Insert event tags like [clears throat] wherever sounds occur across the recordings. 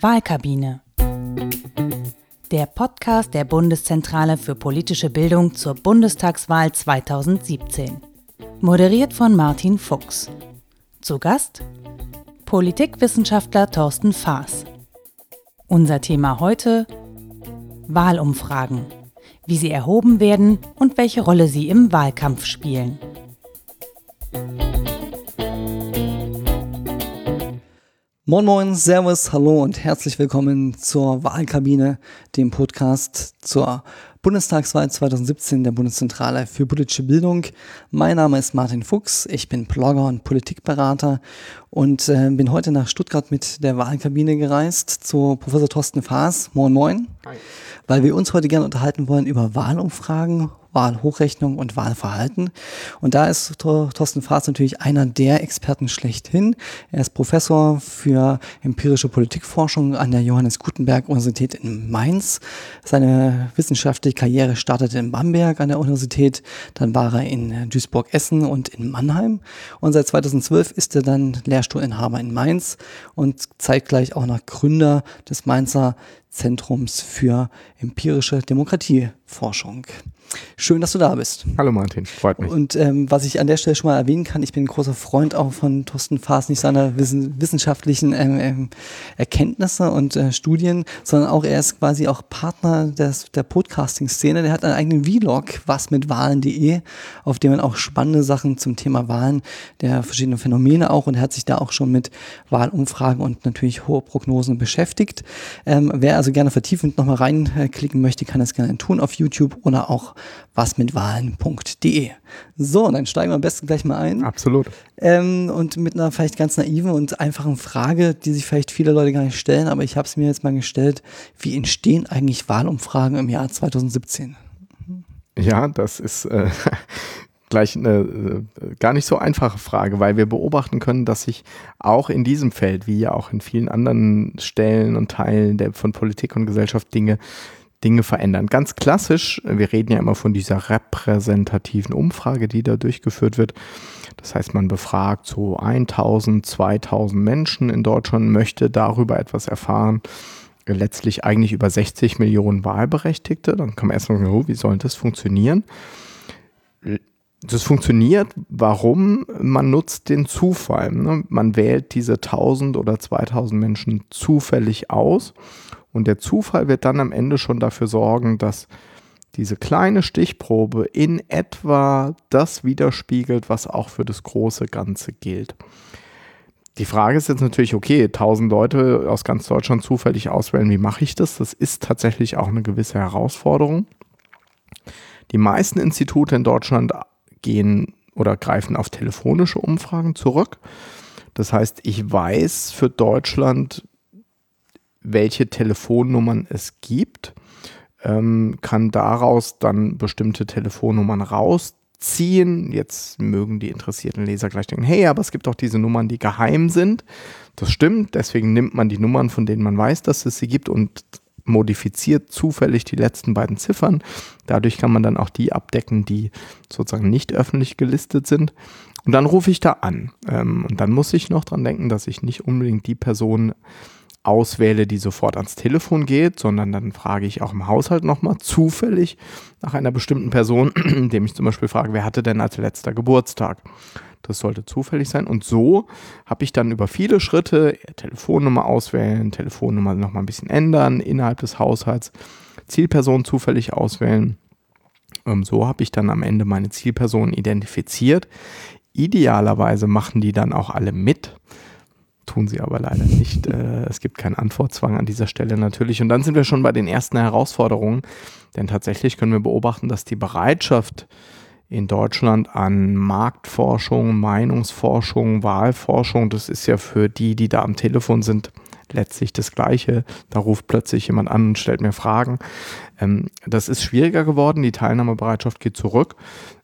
Wahlkabine. Der Podcast der Bundeszentrale für politische Bildung zur Bundestagswahl 2017. Moderiert von Martin Fuchs. Zu Gast Politikwissenschaftler Thorsten Faas. Unser Thema heute Wahlumfragen, wie sie erhoben werden und welche Rolle sie im Wahlkampf spielen. Moin Moin, Servus, Hallo und herzlich willkommen zur Wahlkabine, dem Podcast zur Bundestagswahl 2017 der Bundeszentrale für politische Bildung. Mein Name ist Martin Fuchs, ich bin Blogger und Politikberater und äh, bin heute nach Stuttgart mit der Wahlkabine gereist zu Professor Thorsten Faas. Moin Moin. Hi. Weil wir uns heute gerne unterhalten wollen über Wahlumfragen Wahlhochrechnung und Wahlverhalten. Und da ist Thorsten Faas natürlich einer der Experten schlechthin. Er ist Professor für empirische Politikforschung an der Johannes Gutenberg Universität in Mainz. Seine wissenschaftliche Karriere startete in Bamberg an der Universität. Dann war er in Duisburg-Essen und in Mannheim. Und seit 2012 ist er dann Lehrstuhlinhaber in Mainz und zeitgleich auch noch Gründer des Mainzer Zentrums für empirische Demokratieforschung. Schön, dass du da bist. Hallo Martin, freut mich. Und ähm, was ich an der Stelle schon mal erwähnen kann, ich bin ein großer Freund auch von Thorsten Faas, nicht seiner wissen, wissenschaftlichen ähm, ähm, Erkenntnisse und äh, Studien, sondern auch er ist quasi auch Partner des, der Podcasting-Szene. Der hat einen eigenen Vlog, was mit Wahlen.de, auf dem man auch spannende Sachen zum Thema Wahlen, der verschiedenen Phänomene auch und er hat sich da auch schon mit Wahlumfragen und natürlich hohe Prognosen beschäftigt. Ähm, wer also gerne vertiefend nochmal reinklicken möchte, kann das gerne tun auf YouTube oder auch wasmitwahlen.de. So, dann steigen wir am besten gleich mal ein. Absolut. Ähm, und mit einer vielleicht ganz naiven und einfachen Frage, die sich vielleicht viele Leute gar nicht stellen, aber ich habe es mir jetzt mal gestellt. Wie entstehen eigentlich Wahlumfragen im Jahr 2017? Ja, das ist äh, [laughs] gleich eine äh, gar nicht so einfache Frage, weil wir beobachten können, dass sich auch in diesem Feld, wie ja auch in vielen anderen Stellen und Teilen der, von Politik und Gesellschaft Dinge Dinge verändern. Ganz klassisch, wir reden ja immer von dieser repräsentativen Umfrage, die da durchgeführt wird. Das heißt, man befragt so 1000, 2000 Menschen in Deutschland, möchte darüber etwas erfahren. Letztlich eigentlich über 60 Millionen Wahlberechtigte. Dann kann man erstmal sagen, oh, wie soll das funktionieren? Das funktioniert, warum? Man nutzt den Zufall. Ne? Man wählt diese 1000 oder 2000 Menschen zufällig aus und der Zufall wird dann am Ende schon dafür sorgen, dass diese kleine Stichprobe in etwa das widerspiegelt, was auch für das große Ganze gilt. Die Frage ist jetzt natürlich, okay, 1000 Leute aus ganz Deutschland zufällig auswählen, wie mache ich das? Das ist tatsächlich auch eine gewisse Herausforderung. Die meisten Institute in Deutschland gehen oder greifen auf telefonische Umfragen zurück. Das heißt, ich weiß für Deutschland, welche Telefonnummern es gibt, ähm, kann daraus dann bestimmte Telefonnummern rausziehen. Jetzt mögen die interessierten Leser gleich denken, hey, aber es gibt auch diese Nummern, die geheim sind. Das stimmt, deswegen nimmt man die Nummern, von denen man weiß, dass es sie gibt und modifiziert zufällig die letzten beiden Ziffern. Dadurch kann man dann auch die abdecken, die sozusagen nicht öffentlich gelistet sind. Und dann rufe ich da an. Ähm, und dann muss ich noch dran denken, dass ich nicht unbedingt die Person auswähle, die sofort ans Telefon geht, sondern dann frage ich auch im Haushalt nochmal zufällig nach einer bestimmten Person, [clears throat] indem ich zum Beispiel frage, wer hatte denn als letzter Geburtstag? Das sollte zufällig sein. Und so habe ich dann über viele Schritte Telefonnummer auswählen, Telefonnummer nochmal ein bisschen ändern, innerhalb des Haushalts Zielperson zufällig auswählen. Ähm, so habe ich dann am Ende meine Zielperson identifiziert. Idealerweise machen die dann auch alle mit tun sie aber leider nicht. [laughs] Äh, es gibt keinen Antwortzwang an dieser Stelle natürlich. Und dann sind wir schon bei den ersten Herausforderungen, denn tatsächlich können wir beobachten, dass die Bereitschaft in Deutschland an Marktforschung, Meinungsforschung, Wahlforschung, das ist ja für die, die da am Telefon sind, letztlich das Gleiche. Da ruft plötzlich jemand an und stellt mir Fragen. Ähm, das ist schwieriger geworden. Die Teilnahmebereitschaft geht zurück.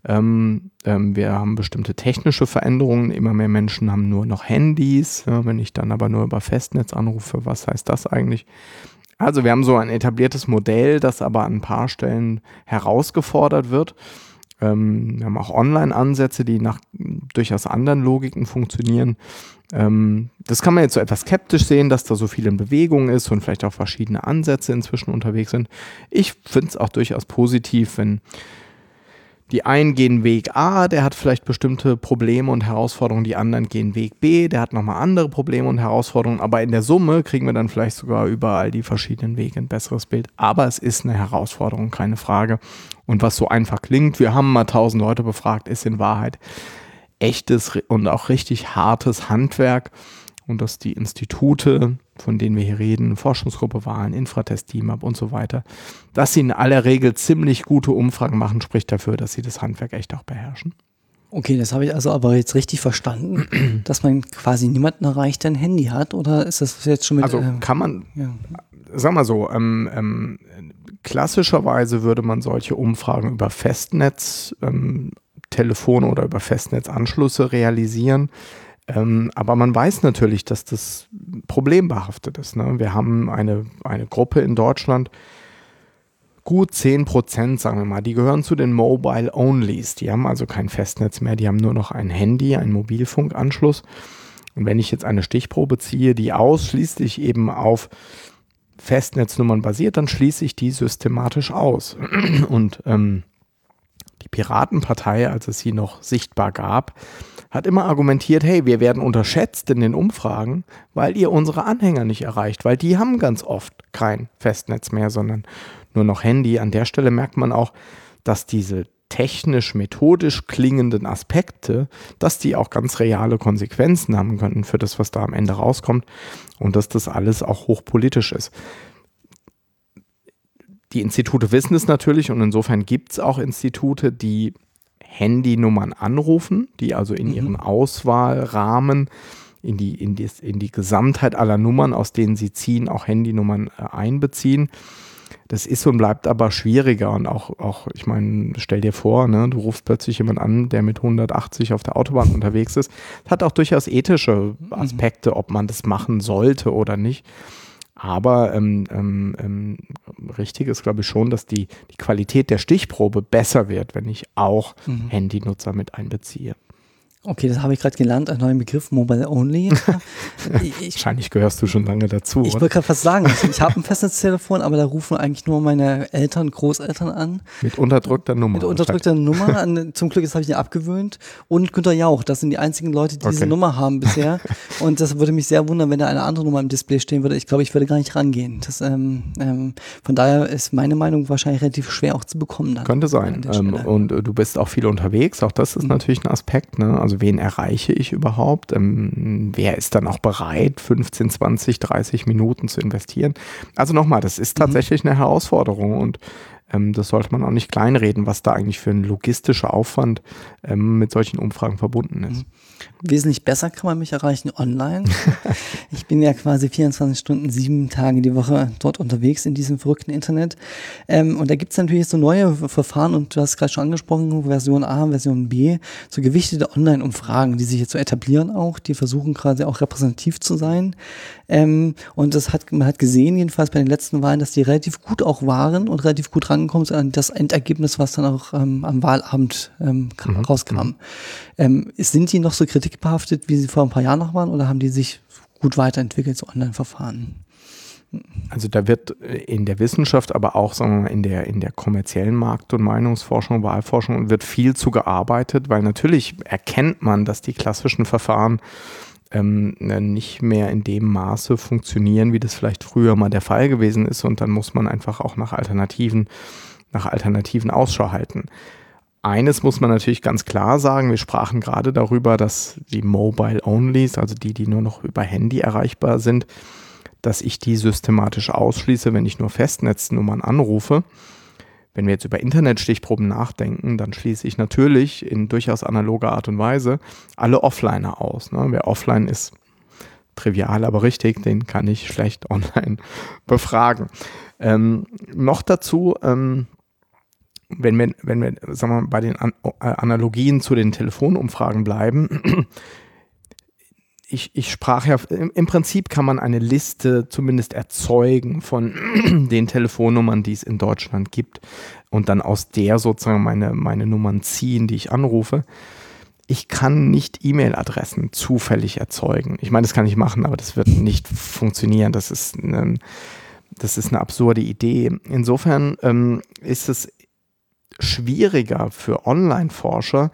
Ähm, ähm, wir haben bestimmte technische Veränderungen. Immer mehr Menschen haben nur noch Handys. Ja, wenn ich dann aber nur über Festnetz anrufe, was heißt das eigentlich? Also wir haben so ein etabliertes Modell, das aber an ein paar Stellen herausgefordert wird. Ähm, wir haben auch Online-Ansätze, die nach durchaus anderen Logiken funktionieren. Ähm, das kann man jetzt so etwas skeptisch sehen, dass da so viel in Bewegung ist und vielleicht auch verschiedene Ansätze inzwischen unterwegs sind. Ich finde es auch durchaus positiv, wenn die einen gehen Weg A, der hat vielleicht bestimmte Probleme und Herausforderungen, die anderen gehen Weg B, der hat nochmal andere Probleme und Herausforderungen, aber in der Summe kriegen wir dann vielleicht sogar überall die verschiedenen Wege ein besseres Bild. Aber es ist eine Herausforderung, keine Frage. Und was so einfach klingt, wir haben mal tausend Leute befragt, ist in Wahrheit echtes und auch richtig hartes Handwerk und dass die Institute, von denen wir hier reden, Forschungsgruppe Wahlen, Infratest, DIMAP und so weiter, dass sie in aller Regel ziemlich gute Umfragen machen, spricht dafür, dass sie das Handwerk echt auch beherrschen. Okay, das habe ich also aber jetzt richtig verstanden, [clears throat] dass man quasi niemanden erreicht, der ein Handy hat, oder ist das jetzt schon mit... Also äh, kann man, ja. sag mal so, ähm, ähm, klassischerweise würde man solche Umfragen über Festnetz, ähm, Telefon oder über Festnetzanschlüsse realisieren. Ähm, aber man weiß natürlich, dass das problembehaftet ist. Ne? Wir haben eine, eine Gruppe in Deutschland, gut 10 Prozent, sagen wir mal, die gehören zu den Mobile Onlys. Die haben also kein Festnetz mehr, die haben nur noch ein Handy, einen Mobilfunkanschluss. Und wenn ich jetzt eine Stichprobe ziehe, die ausschließlich eben auf Festnetznummern basiert, dann schließe ich die systematisch aus. Und ähm, die Piratenpartei, als es sie noch sichtbar gab, hat immer argumentiert, hey, wir werden unterschätzt in den Umfragen, weil ihr unsere Anhänger nicht erreicht, weil die haben ganz oft kein Festnetz mehr, sondern nur noch Handy. An der Stelle merkt man auch, dass diese technisch-methodisch klingenden Aspekte, dass die auch ganz reale Konsequenzen haben könnten für das, was da am Ende rauskommt und dass das alles auch hochpolitisch ist. Die Institute wissen es natürlich und insofern gibt es auch Institute, die Handynummern anrufen, die also in mhm. ihren Auswahlrahmen in die, in, die, in die Gesamtheit aller Nummern, aus denen sie ziehen, auch Handynummern äh, einbeziehen. Das ist und bleibt aber schwieriger und auch, auch ich meine, stell dir vor, ne, du rufst plötzlich jemand an, der mit 180 auf der Autobahn unterwegs ist. Das hat auch durchaus ethische mhm. Aspekte, ob man das machen sollte oder nicht. Aber ähm, ähm, ähm, richtig ist, glaube ich, schon, dass die, die Qualität der Stichprobe besser wird, wenn ich auch mhm. Handynutzer mit einbeziehe. Okay, das habe ich gerade gelernt, einen neuen Begriff, Mobile Only. [laughs] Ich, Wahrscheinlich gehörst du schon lange dazu. Ich wollte gerade fast sagen, ich habe ein Festnetztelefon, aber da rufen eigentlich nur meine Eltern, Großeltern an. Mit unterdrückter Nummer. Mit unterdrückter Nummer. [laughs] Zum Glück, das habe ich mir abgewöhnt. Und Günter Jauch, das sind die einzigen Leute, die okay. diese Nummer haben bisher. [laughs] Und das würde mich sehr wundern, wenn da eine andere Nummer im Display stehen würde. Ich glaube, ich würde gar nicht rangehen. Das, ähm, ähm, von daher ist meine Meinung wahrscheinlich relativ schwer auch zu bekommen. Dann Könnte sein. Ähm, und äh, du bist auch viel unterwegs. Auch das ist mhm. natürlich ein Aspekt. Ne? Also wen erreiche ich überhaupt? Ähm, wer ist dann auch bereit, 15, 20, 30 Minuten zu investieren? Also nochmal, das ist mhm. tatsächlich mhm. eine Herausforderung und ähm, das sollte man auch nicht kleinreden, was da eigentlich für ein logistischer Aufwand ähm, mit solchen Umfragen verbunden ist. Mhm. Wesentlich besser kann man mich erreichen online. [laughs] ich bin ja quasi 24 Stunden, sieben Tage die Woche dort unterwegs in diesem verrückten Internet. Ähm, und da gibt es natürlich so neue Verfahren und du hast gerade schon angesprochen, Version A, Version B, so gewichtete Online-Umfragen, die sich jetzt so etablieren auch, die versuchen quasi auch repräsentativ zu sein. Ähm, und das hat, man hat gesehen, jedenfalls bei den letzten Wahlen, dass die relativ gut auch waren und relativ gut rangekommen sind an das Endergebnis, was dann auch ähm, am Wahlabend ähm, mhm. rauskam. Mhm. Ähm, sind die noch so kritikbehaftet, wie sie vor ein paar Jahren noch waren, oder haben die sich gut weiterentwickelt, so Online-Verfahren? Also da wird in der Wissenschaft, aber auch sagen wir mal, in der, in der kommerziellen Markt- und Meinungsforschung, Wahlforschung wird viel zu gearbeitet, weil natürlich erkennt man, dass die klassischen Verfahren ähm, nicht mehr in dem Maße funktionieren, wie das vielleicht früher mal der Fall gewesen ist. Und dann muss man einfach auch nach Alternativen, nach Alternativen Ausschau halten. Eines muss man natürlich ganz klar sagen, wir sprachen gerade darüber, dass die Mobile Onlys, also die, die nur noch über Handy erreichbar sind, dass ich die systematisch ausschließe, wenn ich nur Festnetznummern anrufe. Wenn wir jetzt über Internetstichproben nachdenken, dann schließe ich natürlich in durchaus analoger Art und Weise alle Offliner aus. Ne? Wer offline ist, trivial, aber richtig, den kann ich schlecht [laughs] online befragen. Ähm, noch dazu, ähm, wenn wir, wenn wir sagen wir, bei den An äh, Analogien zu den Telefonumfragen bleiben, ich, ich sprach ja, im, Prinzip kann man eine Liste zumindest erzeugen von [clears throat] den Telefonnummern, die es in Deutschland gibt und dann aus der sozusagen meine, meine Nummern ziehen, die ich anrufe. Ich kann nicht E-Mail-Adressen zufällig erzeugen. Ich meine, das kann ich machen, aber das wird nicht funktionieren. Das ist eine, das ist eine absurde Idee. Insofern ähm, ist es schwieriger für Online-Forscher,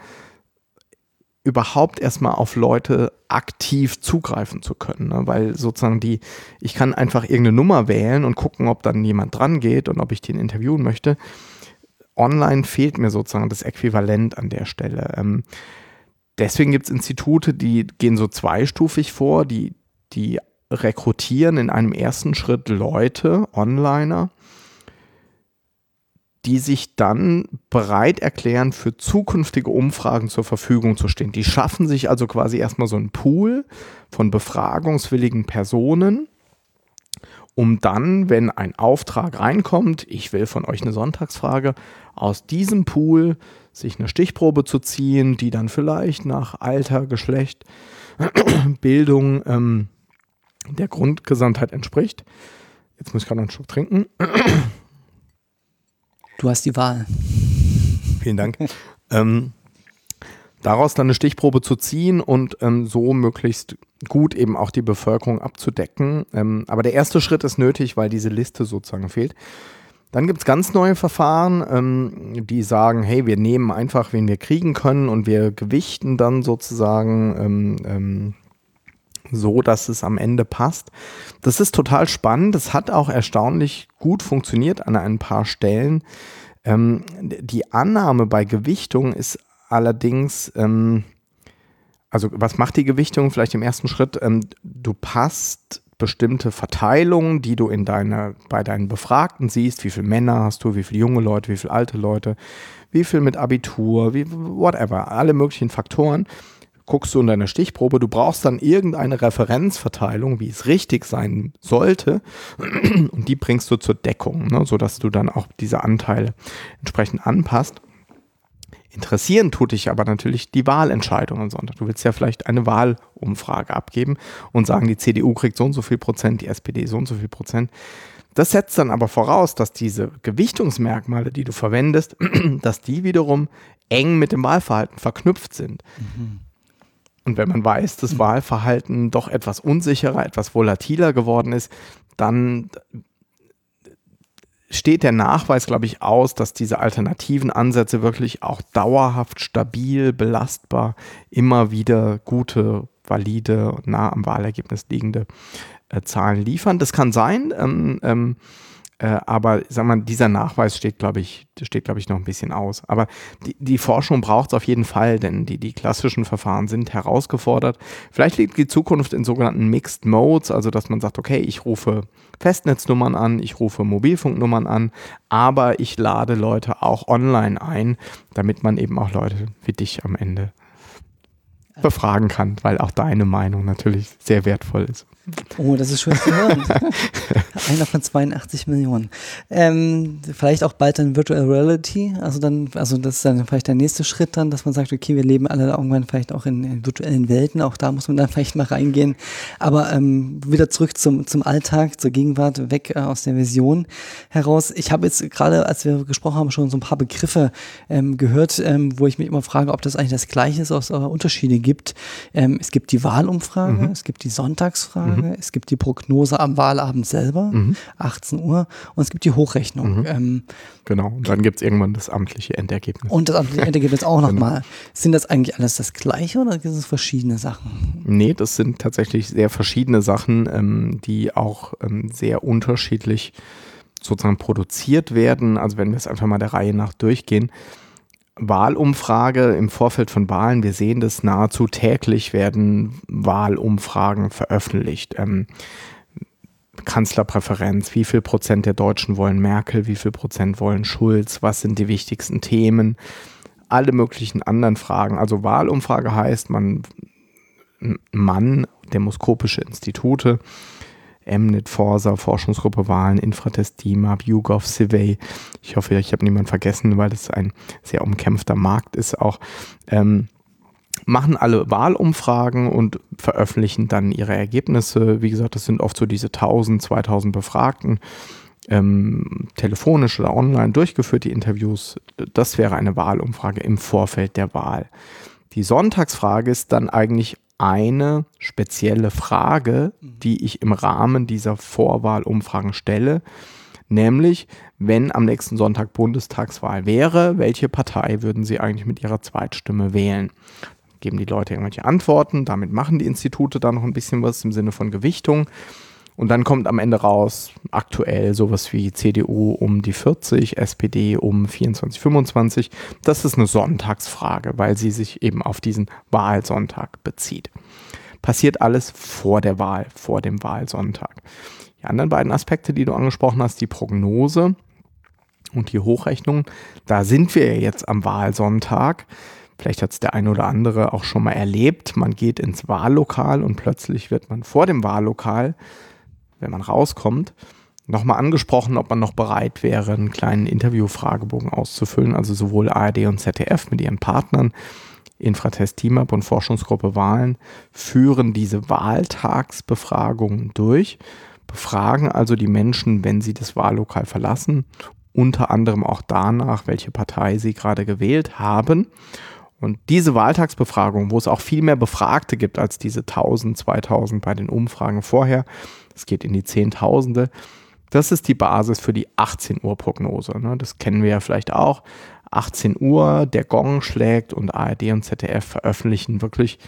überhaupt erstmal auf Leute aktiv zugreifen zu können, ne? weil sozusagen die, ich kann einfach irgendeine Nummer wählen und gucken, ob dann jemand dran geht und ob ich den interviewen möchte. Online fehlt mir sozusagen das Äquivalent an der Stelle. Ähm, deswegen gibt es Institute, die gehen so zweistufig vor, die, die rekrutieren in einem ersten Schritt Leute, Onliner, die sich dann bereit erklären, für zukünftige Umfragen zur Verfügung zu stehen. Die schaffen sich also quasi erstmal so einen Pool von befragungswilligen Personen, um dann, wenn ein Auftrag reinkommt, ich will von euch eine Sonntagsfrage, aus diesem Pool sich eine Stichprobe zu ziehen, die dann vielleicht nach Alter, Geschlecht, [clears throat] Bildung ähm, der Grundgesamtheit entspricht. Jetzt muss ich gerade noch einen Schluck trinken. [clears throat] Du hast die Wahl. Vielen Dank. ähm, daraus dann eine Stichprobe zu ziehen und ähm, so möglichst gut eben auch die Bevölkerung abzudecken. Ähm, aber der erste Schritt ist nötig, weil diese Liste sozusagen fehlt. Dann gibt es ganz neue Verfahren, ähm, die sagen, hey, wir nehmen einfach, wen wir kriegen können und wir gewichten dann sozusagen ähm, ähm, so, dass es am Ende passt. Das ist total spannend. Das hat auch erstaunlich gut funktioniert an ein paar Stellen. Ähm, die Annahme bei Gewichtung ist allerdings, ähm, also was macht die Gewichtung vielleicht im ersten Schritt? Ähm, du passt bestimmte Verteilungen, die du in deiner, bei deinen Befragten siehst, wie viele Männer hast du, wie viele junge Leute, wie viele alte Leute, wie viel mit Abitur, wie, whatever, alle möglichen Faktoren guckst du in deiner Stichprobe, du brauchst dann irgendeine Referenzverteilung, wie es richtig sein sollte, [clears throat] und die bringst du zur Deckung, ne, sodass du dann auch diese Anteile entsprechend anpasst. Interessieren tut dich aber natürlich die Wahlentscheidung am Sonntag. Du willst ja vielleicht eine Wahlumfrage abgeben und sagen, die CDU kriegt so und so viel Prozent, die SPD so und so viel Prozent. Das setzt dann aber voraus, dass diese Gewichtungsmerkmale, die du verwendest, [clears throat] dass die wiederum eng mit dem Wahlverhalten verknüpft sind. Mhm. Und wenn man weiß, dass Wahlverhalten doch etwas unsicherer, etwas volatiler geworden ist, dann steht der Nachweis, glaube ich, aus, dass diese alternativen Ansätze wirklich auch dauerhaft stabil, belastbar, immer wieder gute, valide, nah am Wahlergebnis liegende äh, Zahlen liefern. Das kann sein. Ähm, ähm, äh, aber sag mal, dieser Nachweis steht, glaube ich, steht, glaube ich, noch ein bisschen aus. Aber die, die Forschung braucht es auf jeden Fall, denn die, die klassischen Verfahren sind herausgefordert. Vielleicht liegt die Zukunft in sogenannten Mixed Modes, also dass man sagt, okay, ich rufe Festnetznummern an, ich rufe Mobilfunknummern an, aber ich lade Leute auch online ein, damit man eben auch Leute wie dich am Ende befragen kann, weil auch deine Meinung natürlich sehr wertvoll ist. Oh, das ist schön zu hören. [laughs] Einer von 82 Millionen. Ähm, vielleicht auch bald dann Virtual Reality. Also dann, also das ist dann vielleicht der nächste Schritt dann, dass man sagt, okay, wir leben alle irgendwann vielleicht auch in, in virtuellen Welten. Auch da muss man dann [laughs] vielleicht mal reingehen. Aber ähm, wieder zurück zum, zum Alltag, zur Gegenwart, weg äh, aus der Vision heraus. Ich habe jetzt gerade, als wir gesprochen haben, schon so ein paar Begriffe ähm, gehört, ähm, wo ich mich immer frage, ob das eigentlich das Gleiche ist, ob es Unterschiede gibt. Ähm, es gibt die Wahlumfrage, mhm. es gibt die Sonntagsfrage. Mhm. Es gibt die Prognose am Wahlabend selber, mhm. 18 Uhr, und es gibt die Hochrechnung. Mhm. Ähm, genau, und dann gibt es irgendwann das amtliche Endergebnis. Und das amtliche Endergebnis auch nochmal. [laughs] Genau. Sind das eigentlich alles das Gleiche oder sind es verschiedene Sachen? Nee, das sind tatsächlich sehr verschiedene Sachen, ähm, die auch ähm, sehr unterschiedlich sozusagen produziert werden. Also wenn wir es einfach mal der Reihe nach durchgehen. Wahlumfrage im Vorfeld von Wahlen. Wir sehen das nahezu täglich werden Wahlumfragen veröffentlicht. Ähm, Kanzlerpräferenz, wie viel Prozent der Deutschen wollen Merkel, wie viel Prozent wollen Schulz, was sind die wichtigsten Themen, alle möglichen anderen Fragen. Also Wahlumfrage heißt, man, Mann, demoskopische Institute, Mnet, Forsa, Forschungsgruppe Wahlen, Infratest, DIMAP, YouGov, Civey. Ich hoffe, ich habe niemanden vergessen, weil das ein sehr umkämpfter Markt ist auch. Ähm, machen alle Wahlumfragen und veröffentlichen dann ihre Ergebnisse. Wie gesagt, das sind oft so diese 1000, 2000 Befragten, ähm, telefonisch oder online durchgeführt, die Interviews. Das wäre eine Wahlumfrage im Vorfeld der Wahl. Die Sonntagsfrage ist dann eigentlich eine spezielle Frage, die ich im Rahmen dieser Vorwahlumfragen stelle, nämlich wenn am nächsten Sonntag Bundestagswahl wäre, welche Partei würden Sie eigentlich mit Ihrer Zweitstimme wählen? Geben die Leute irgendwelche Antworten, damit machen die Institute da noch ein bisschen was im Sinne von Gewichtung. Und dann kommt am Ende raus, aktuell sowas wie CDU um die 40, SPD um 24, 25. Das ist eine Sonntagsfrage, weil sie sich eben auf diesen Wahlsonntag bezieht. Passiert alles vor der Wahl, vor dem Wahlsonntag. Die anderen beiden Aspekte, die du angesprochen hast, die Prognose und die Hochrechnung, da sind wir jetzt am Wahlsonntag. Vielleicht hat es der eine oder andere auch schon mal erlebt. Man geht ins Wahllokal und plötzlich wird man vor dem Wahllokal wenn man rauskommt, nochmal angesprochen, ob man noch bereit wäre, einen kleinen Interview-Fragebogen auszufüllen. Also sowohl ARD und ZDF mit ihren Partnern, Infratest Teamup und Forschungsgruppe Wahlen, führen diese Wahltagsbefragungen durch, befragen also die Menschen, wenn sie das Wahllokal verlassen, unter anderem auch danach, welche Partei sie gerade gewählt haben. Und diese Wahltagsbefragung, wo es auch viel mehr Befragte gibt als diese 1000, 2000 bei den Umfragen vorher, es geht in die Zehntausende. Das ist die Basis für die 18 Uhr Prognose. Ne? Das kennen wir ja vielleicht auch. 18 Uhr, der Gong schlägt und ARD und ZDF veröffentlichen wirklich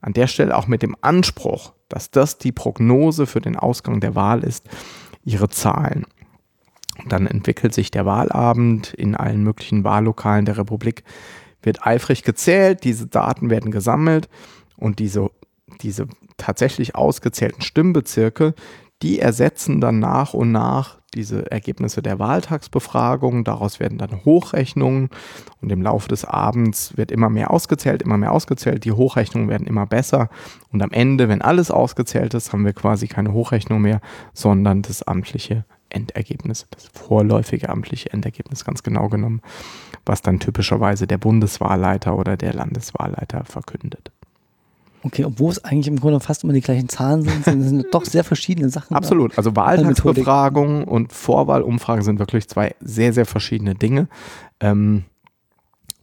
an der Stelle auch mit dem Anspruch, dass das die Prognose für den Ausgang der Wahl ist, ihre Zahlen. Dann entwickelt sich der Wahlabend in allen möglichen Wahllokalen der Republik, wird eifrig gezählt, diese Daten werden gesammelt und diese diese tatsächlich ausgezählten Stimmbezirke, die ersetzen dann nach und nach diese Ergebnisse der Wahltagsbefragung. Daraus werden dann Hochrechnungen und im Laufe des Abends wird immer mehr ausgezählt, immer mehr ausgezählt. Die Hochrechnungen werden immer besser und am Ende, wenn alles ausgezählt ist, haben wir quasi keine Hochrechnung mehr, sondern das amtliche Endergebnis, das vorläufige amtliche Endergebnis ganz genau genommen, was dann typischerweise der Bundeswahlleiter oder der Landeswahlleiter verkündet. Okay, obwohl es eigentlich im Grunde fast immer die gleichen Zahlen sind, sind es doch sehr verschiedene Sachen. Absolut. Also Wahltagsbefragung und Vorwahlumfragen sind wirklich zwei sehr, sehr verschiedene Dinge. Ähm,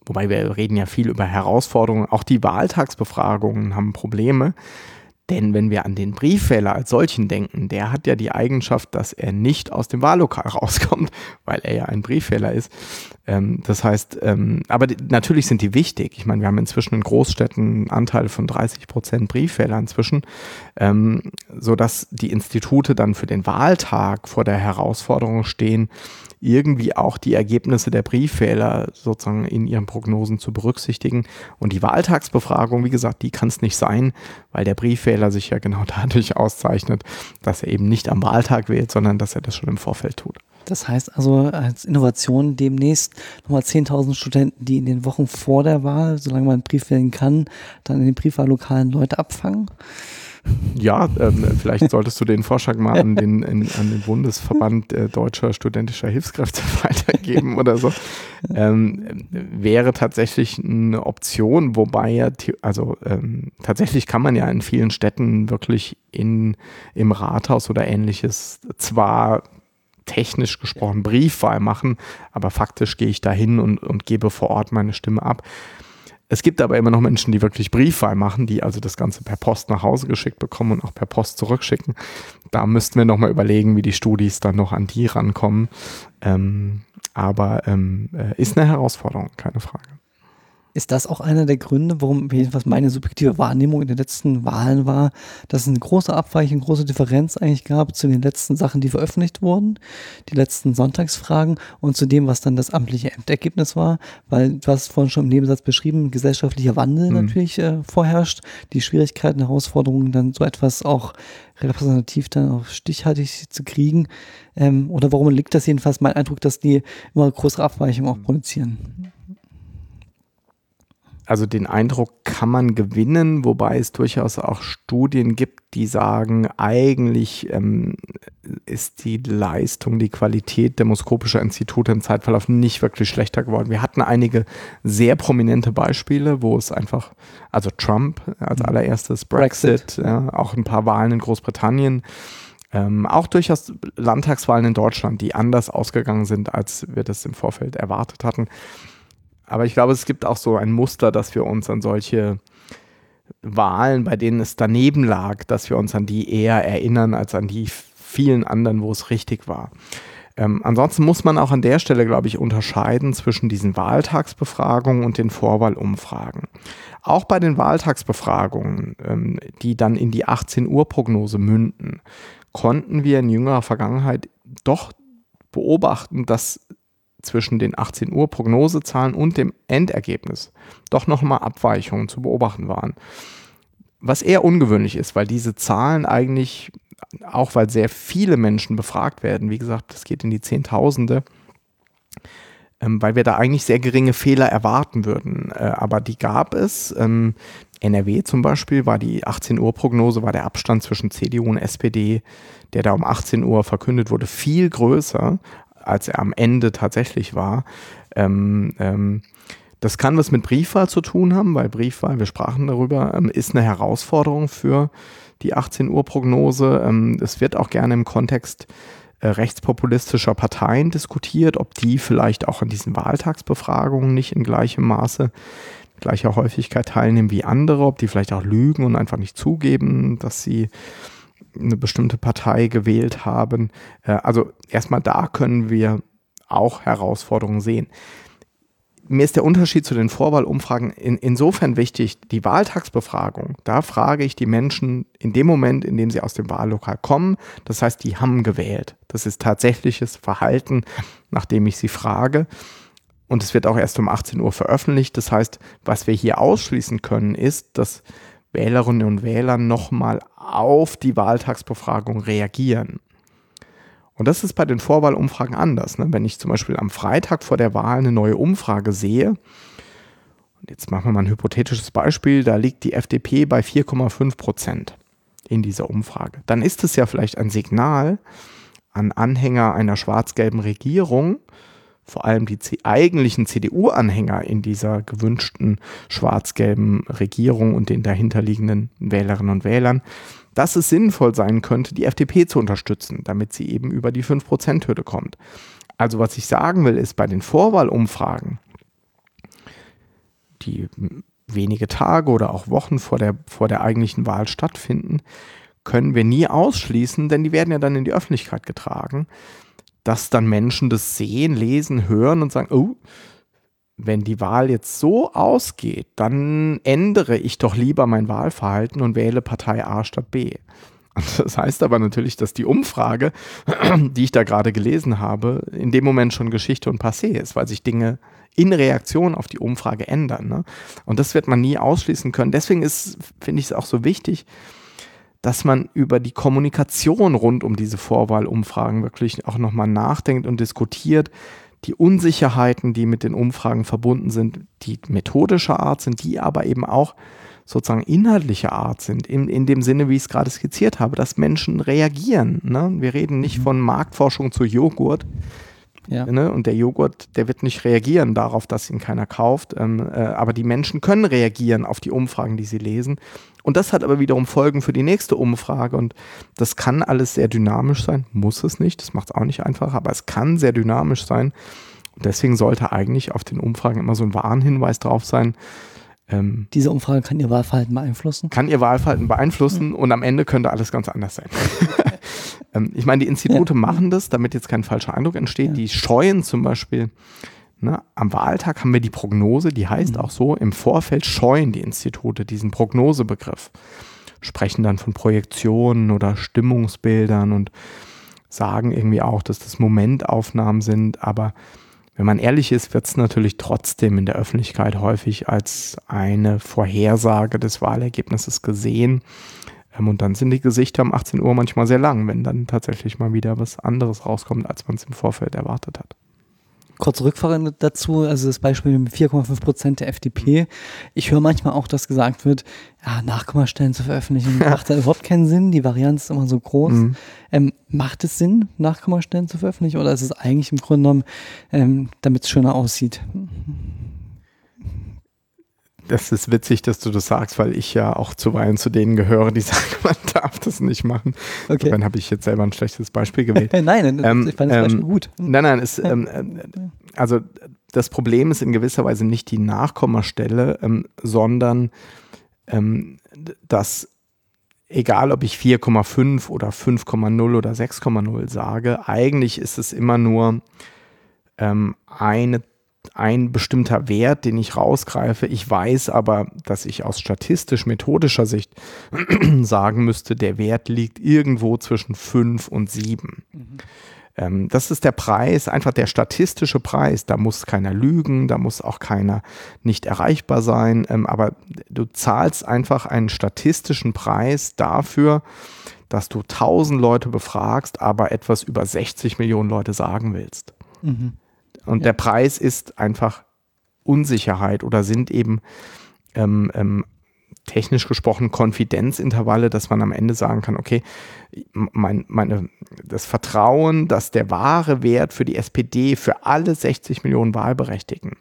wobei wir reden ja viel über Herausforderungen. Auch die Wahltagsbefragungen haben Probleme. Denn wenn wir an den Briefwähler als solchen denken, der hat ja die Eigenschaft, dass er nicht aus dem Wahllokal [laughs] rauskommt, weil er ja ein Briefwähler ist. Ähm, das heißt, ähm, aber die, natürlich sind die wichtig. Ich meine, wir haben inzwischen in Großstädten einen Anteil von 30 Prozent Briefwähler inzwischen, ähm, sodass die Institute dann für den Wahltag vor der Herausforderung stehen, irgendwie auch die Ergebnisse der Briefwähler sozusagen in ihren Prognosen zu berücksichtigen. Und die Wahltagsbefragung, wie gesagt, die kann es nicht sein, weil der Briefwähler sich ja genau [laughs] dadurch auszeichnet, dass er eben nicht am Wahltag wählt, sondern dass er das schon im Vorfeld tut. Das heißt also als Innovation demnächst nochmal 10.000 Studenten, die in den Wochen vor der Wahl, solange man einen Brief wählen kann, dann in den Briefwahllokalen Leute abfangen. Ja, ähm, vielleicht solltest du den Vorschlag mal an [laughs] den, in, an den Bundesverband äh, Deutscher Studentischer Hilfskräfte [laughs] weitergeben oder so. Ähm, wäre tatsächlich eine Option, wobei ja, also ähm, tatsächlich kann man ja in vielen Städten wirklich in, im Rathaus oder ähnliches zwar technisch gesprochen Briefwahl machen, aber faktisch gehe ich dahin und, und gebe vor Ort meine Stimme ab. Es gibt aber immer noch Menschen, die wirklich Briefwahl machen, die also das Ganze per Post nach Hause geschickt bekommen und auch per Post zurückschicken. Da müssten wir nochmal überlegen, wie die Studis dann noch an die rankommen. Ähm, aber ähm, äh, ist eine Herausforderung, keine Frage. Ist das auch einer der Gründe, warum jedenfalls meine subjektive Wahrnehmung in den letzten Wahlen war, dass es eine große Abweichung, große Differenz eigentlich gab zu den letzten Sachen, die veröffentlicht wurden, die letzten Sonntagsfragen und zu dem, was dann das amtliche Endergebnis war, weil du hast vorhin schon im Nebensatz beschrieben, gesellschaftlicher Wandel mhm. natürlich äh, vorherrscht, die Schwierigkeiten, Herausforderungen, dann so etwas auch repräsentativ dann auch stichhaltig zu kriegen. Ähm, oder warum liegt das jedenfalls mein Eindruck, dass die immer größere Abweichungen auch produzieren? Also den Eindruck kann man gewinnen, wobei es durchaus auch Studien gibt, die sagen, eigentlich ähm, ist die Leistung, die Qualität demoskopischer Institute im Zeitverlauf nicht wirklich schlechter geworden. Wir hatten einige sehr prominente Beispiele, wo es einfach, also Trump als mhm. allererstes, Brexit, Brexit. Ja, auch ein paar Wahlen in Großbritannien, ähm, auch durchaus Landtagswahlen in Deutschland, die anders ausgegangen sind, als wir das im Vorfeld erwartet hatten. Aber ich glaube, es gibt auch so ein Muster, dass wir uns an solche Wahlen, bei denen es daneben lag, dass wir uns an die eher erinnern als an die vielen anderen, wo es richtig war. Ähm, ansonsten muss man auch an der Stelle, glaube ich, unterscheiden zwischen diesen Wahltagsbefragungen und den Vorwahlumfragen. Auch bei den Wahltagsbefragungen, ähm, die dann in die 18 Uhr Prognose münden, konnten wir in jüngerer Vergangenheit doch beobachten, dass zwischen den 18 Uhr Prognosezahlen und dem Endergebnis doch nochmal Abweichungen zu beobachten waren. Was eher ungewöhnlich ist, weil diese Zahlen eigentlich, auch weil sehr viele Menschen befragt werden, wie gesagt, das geht in die Zehntausende, ähm, weil wir da eigentlich sehr geringe Fehler erwarten würden. Äh, aber die gab es. Ähm, NRW zum Beispiel war die 18 Uhr Prognose, war der Abstand zwischen CDU und SPD, der da um 18 Uhr verkündet wurde, viel größer als er am Ende tatsächlich war. Ähm, ähm, das kann was mit Briefwahl zu tun haben, weil Briefwahl, wir sprachen darüber, ähm, ist eine Herausforderung für die 18 Uhr Prognose. Ähm, es wird auch gerne im Kontext äh, rechtspopulistischer Parteien diskutiert, ob die vielleicht auch an diesen Wahltagsbefragungen nicht in gleichem Maße gleicher Häufigkeit teilnehmen wie andere, ob die vielleicht auch lügen und einfach nicht zugeben, dass sie eine bestimmte Partei gewählt haben. Äh, also erstmal da können wir auch Herausforderungen sehen. Mir ist der Unterschied zu den Vorwahlumfragen in, insofern wichtig, die Wahltagsbefragung, da frage ich die Menschen in dem Moment, in dem sie aus dem Wahllokal kommen. Das heißt, die haben gewählt. Das ist tatsächliches Verhalten, nachdem ich sie frage. Und es wird auch erst um 18 Uhr veröffentlicht. Das heißt, was wir hier ausschließen können, ist, dass Wählerinnen und Wähler nochmal auf die Wahltagsbefragung reagieren. Und das ist bei den Vorwahlumfragen anders. Ne? Wenn ich zum Beispiel am Freitag vor der Wahl eine neue Umfrage sehe, und jetzt machen wir mal ein hypothetisches Beispiel, da liegt die FDP bei 4,5 Prozent in dieser Umfrage, dann ist es ja vielleicht ein Signal an Anhänger einer schwarz-gelben Regierung, vor allem die eigentlichen CDU-Anhänger in dieser gewünschten schwarz-gelben Regierung und den dahinterliegenden Wählerinnen und Wählern, dass es sinnvoll sein könnte, die FDP zu unterstützen, damit sie eben über die 5%-Hürde kommt. Also was ich sagen will, ist bei den Vorwahlumfragen, die wenige Tage oder auch Wochen vor der, vor der eigentlichen Wahl stattfinden, können wir nie ausschließen, denn die werden ja dann in die Öffentlichkeit getragen, dass dann Menschen das sehen, lesen, hören und sagen, oh, wenn die Wahl jetzt so ausgeht, dann ändere ich doch lieber mein Wahlverhalten und wähle Partei A statt B. [laughs] Das heißt aber natürlich, dass die Umfrage, [clears throat] die ich da gerade gelesen habe, in dem Moment schon Geschichte und Passé ist, weil sich Dinge in Reaktion auf die Umfrage ändern. Ne? Und das wird man nie ausschließen können. Deswegen ist, finde ich es auch so wichtig, dass man über die Kommunikation rund um diese Vorwahlumfragen wirklich auch nochmal nachdenkt und diskutiert. Die Unsicherheiten, die mit den Umfragen verbunden sind, die methodischer Art sind, die aber eben auch sozusagen inhaltlicher Art sind, in, in dem Sinne, wie ich es gerade skizziert habe, dass Menschen reagieren. Ne? Wir reden nicht mhm. von Marktforschung zu Joghurt, ja. Ne? Und der Joghurt, der wird nicht reagieren darauf, dass ihn keiner kauft. Ähm, äh, aber die Menschen können reagieren auf die Umfragen, die sie lesen. Und das hat aber wiederum Folgen für die nächste Umfrage. Und das kann alles sehr dynamisch sein. Muss es nicht. Das macht es auch nicht einfach. Aber es kann sehr dynamisch sein. Und deswegen sollte eigentlich auf den Umfragen immer so ein Warnhinweis drauf sein. Ähm, Diese Umfrage kann Ihr Wahlverhalten beeinflussen? Kann Ihr Wahlverhalten beeinflussen mhm. und am Ende könnte alles ganz anders sein. [laughs] Ähm, ich meine, die Institute ja. machen das, damit jetzt kein falscher Eindruck entsteht. Ja. Die scheuen zum Beispiel, ne, am Wahltag haben wir die Prognose, die heißt mhm. auch so, im Vorfeld scheuen die Institute diesen Prognosebegriff. Sprechen dann von Projektionen oder Stimmungsbildern und sagen irgendwie auch, dass das Momentaufnahmen sind, aber wenn man ehrlich ist, wird es natürlich trotzdem in der Öffentlichkeit häufig als eine Vorhersage des Wahlergebnisses gesehen. Ähm, und dann sind die Gesichter um 18 Uhr manchmal sehr lang, wenn dann tatsächlich mal wieder was anderes rauskommt, als man es im Vorfeld erwartet hat. kurze Rückfrage dazu, also das Beispiel mit 4,5 Prozent der FDP. Ich höre manchmal auch, dass gesagt wird, ja, Nachkommastellen zu veröffentlichen [laughs] macht da überhaupt keinen Sinn. Die Varianz ist immer so groß. Mhm. Ähm, macht es Sinn, Nachkommastellen zu veröffentlichen oder ist es eigentlich im Grunde genommen, ähm, damit es schöner aussieht? Das ist witzig, dass du das sagst, weil ich ja auch zuweilen zu denen gehöre, die [laughs] sagen, man darf das nicht machen. Okay. Dann habe ich jetzt selber ein schlechtes Beispiel gewählt. [laughs] nein, ähm, ich fand das ähm, Beispiel gut. Nein, nein, ist, ähm, äh, also das Problem ist in gewisser Weise nicht die Nachkommastelle, ähm, sondern ähm, dass egal ob ich 4,5 oder 5,0 oder 6,0 sage, eigentlich ist es immer nur ähm, eine ein bestimmter Wert, den ich rausgreife. Ich weiß aber, dass ich aus statistisch-methodischer Sicht [clears throat] sagen müsste, der Wert liegt irgendwo zwischen 5 und 7. Mhm. Das ist der Preis, einfach der statistische Preis. Da muss keiner lügen, da muss auch keiner nicht erreichbar sein. Ähm, aber du zahlst einfach einen statistischen Preis dafür, dass du 1000 Leute befragst, aber etwas über 60 Millionen Leute sagen willst. Mhm. Und ja. der Preis ist einfach Unsicherheit oder sind eben ähm, ähm, technisch gesprochen Konfidenzintervalle, dass man am Ende sagen kann, okay, mein, meine, das Vertrauen, dass der wahre Wert für die SPD, für alle 60 Millionen Wahlberechtigten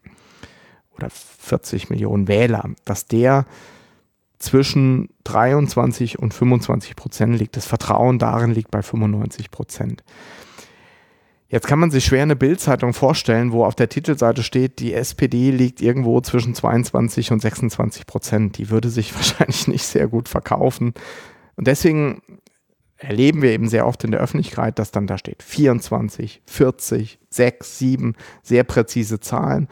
oder 40 Millionen Wähler, dass der zwischen 23 und 25 Prozent liegt. Das Vertrauen darin liegt bei 95 Prozent. Jetzt kann man sich schwer eine Bildzeitung vorstellen, wo auf der Titelseite steht, die SPD liegt irgendwo zwischen 22 und 26 Prozent. Die würde sich [laughs] wahrscheinlich nicht sehr gut verkaufen. Und deswegen erleben wir eben sehr oft in der Öffentlichkeit, dass dann da steht 24, 40, 6, 7, sehr präzise Zahlen.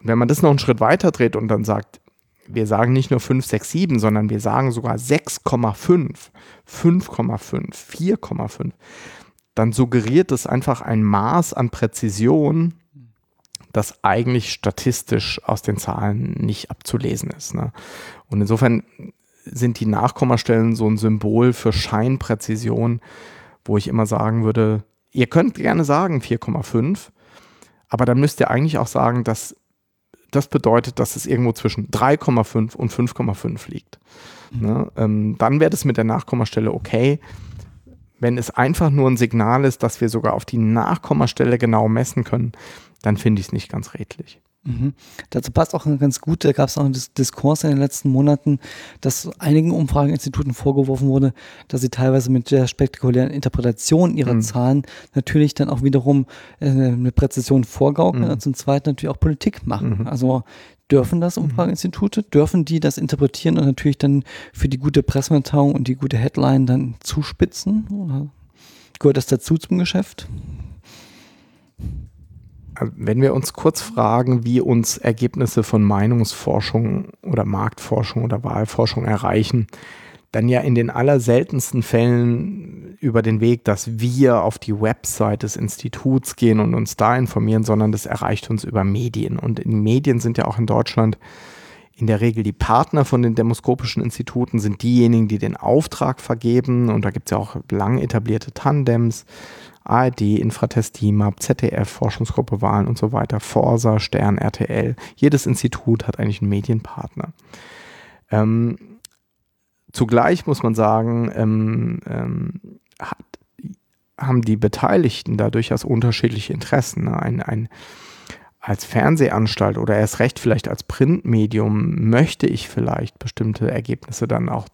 Und wenn man das noch einen Schritt weiter dreht und dann sagt, wir sagen nicht nur 5, 6, 7, sondern wir sagen sogar 6,5, 5,5, 4,5, dann suggeriert es einfach ein Maß an Präzision, das eigentlich statistisch aus den Zahlen nicht abzulesen ist. Ne? Und insofern sind die Nachkommastellen so ein Symbol für Scheinpräzision, wo ich immer sagen würde, ihr könnt gerne sagen 4,5, aber dann müsst ihr eigentlich auch sagen, dass das bedeutet, dass es irgendwo zwischen 3,5 und 5,5 liegt. Mhm. Ne? Ähm, dann wäre das mit der Nachkommastelle okay. Wenn es einfach nur ein Signal ist, dass wir sogar auf die Nachkommastelle genau messen können, dann finde ich es nicht ganz redlich. Mhm. Dazu passt auch ganz gut, da gab es auch einen Diskurs in den letzten Monaten, dass einigen Umfrageinstituten vorgeworfen wurde, dass sie teilweise mit der spektakulären Interpretation ihrer mhm. Zahlen natürlich dann auch wiederum äh, eine Präzision vorgaukeln mhm. und zum Zweiten natürlich auch Politik machen. Mhm. Also dürfen das mhm. Umfrageinstitute, dürfen die das interpretieren und natürlich dann für die gute Pressemitteilung und die gute Headline dann zuspitzen? Oder gehört das dazu zum Geschäft? Also wenn wir uns kurz fragen, wie uns Ergebnisse von Meinungsforschung oder Marktforschung oder Wahlforschung erreichen, dann ja in den allerseltensten Fällen über den Weg, dass wir auf die Website des Instituts gehen und uns da informieren, sondern das erreicht uns über Medien. Und in Medien sind ja auch in Deutschland in der Regel die Partner von den demoskopischen Instituten sind diejenigen, die den Auftrag vergeben. Und da gibt es ja auch lang etablierte Tandems, ARD, Infratest DIMAP, ZDF, Forschungsgruppe Wahlen und so weiter, Forsa, Stern, RTL. Jedes Institut hat eigentlich einen Medienpartner. Ähm, Zugleich muss man sagen, ähm, ähm, hat, haben die Beteiligten da durchaus unterschiedliche Interessen. Ne? Ein, ein, als Fernsehanstalt oder erst recht vielleicht als Printmedium möchte ich vielleicht bestimmte Ergebnisse dann auch.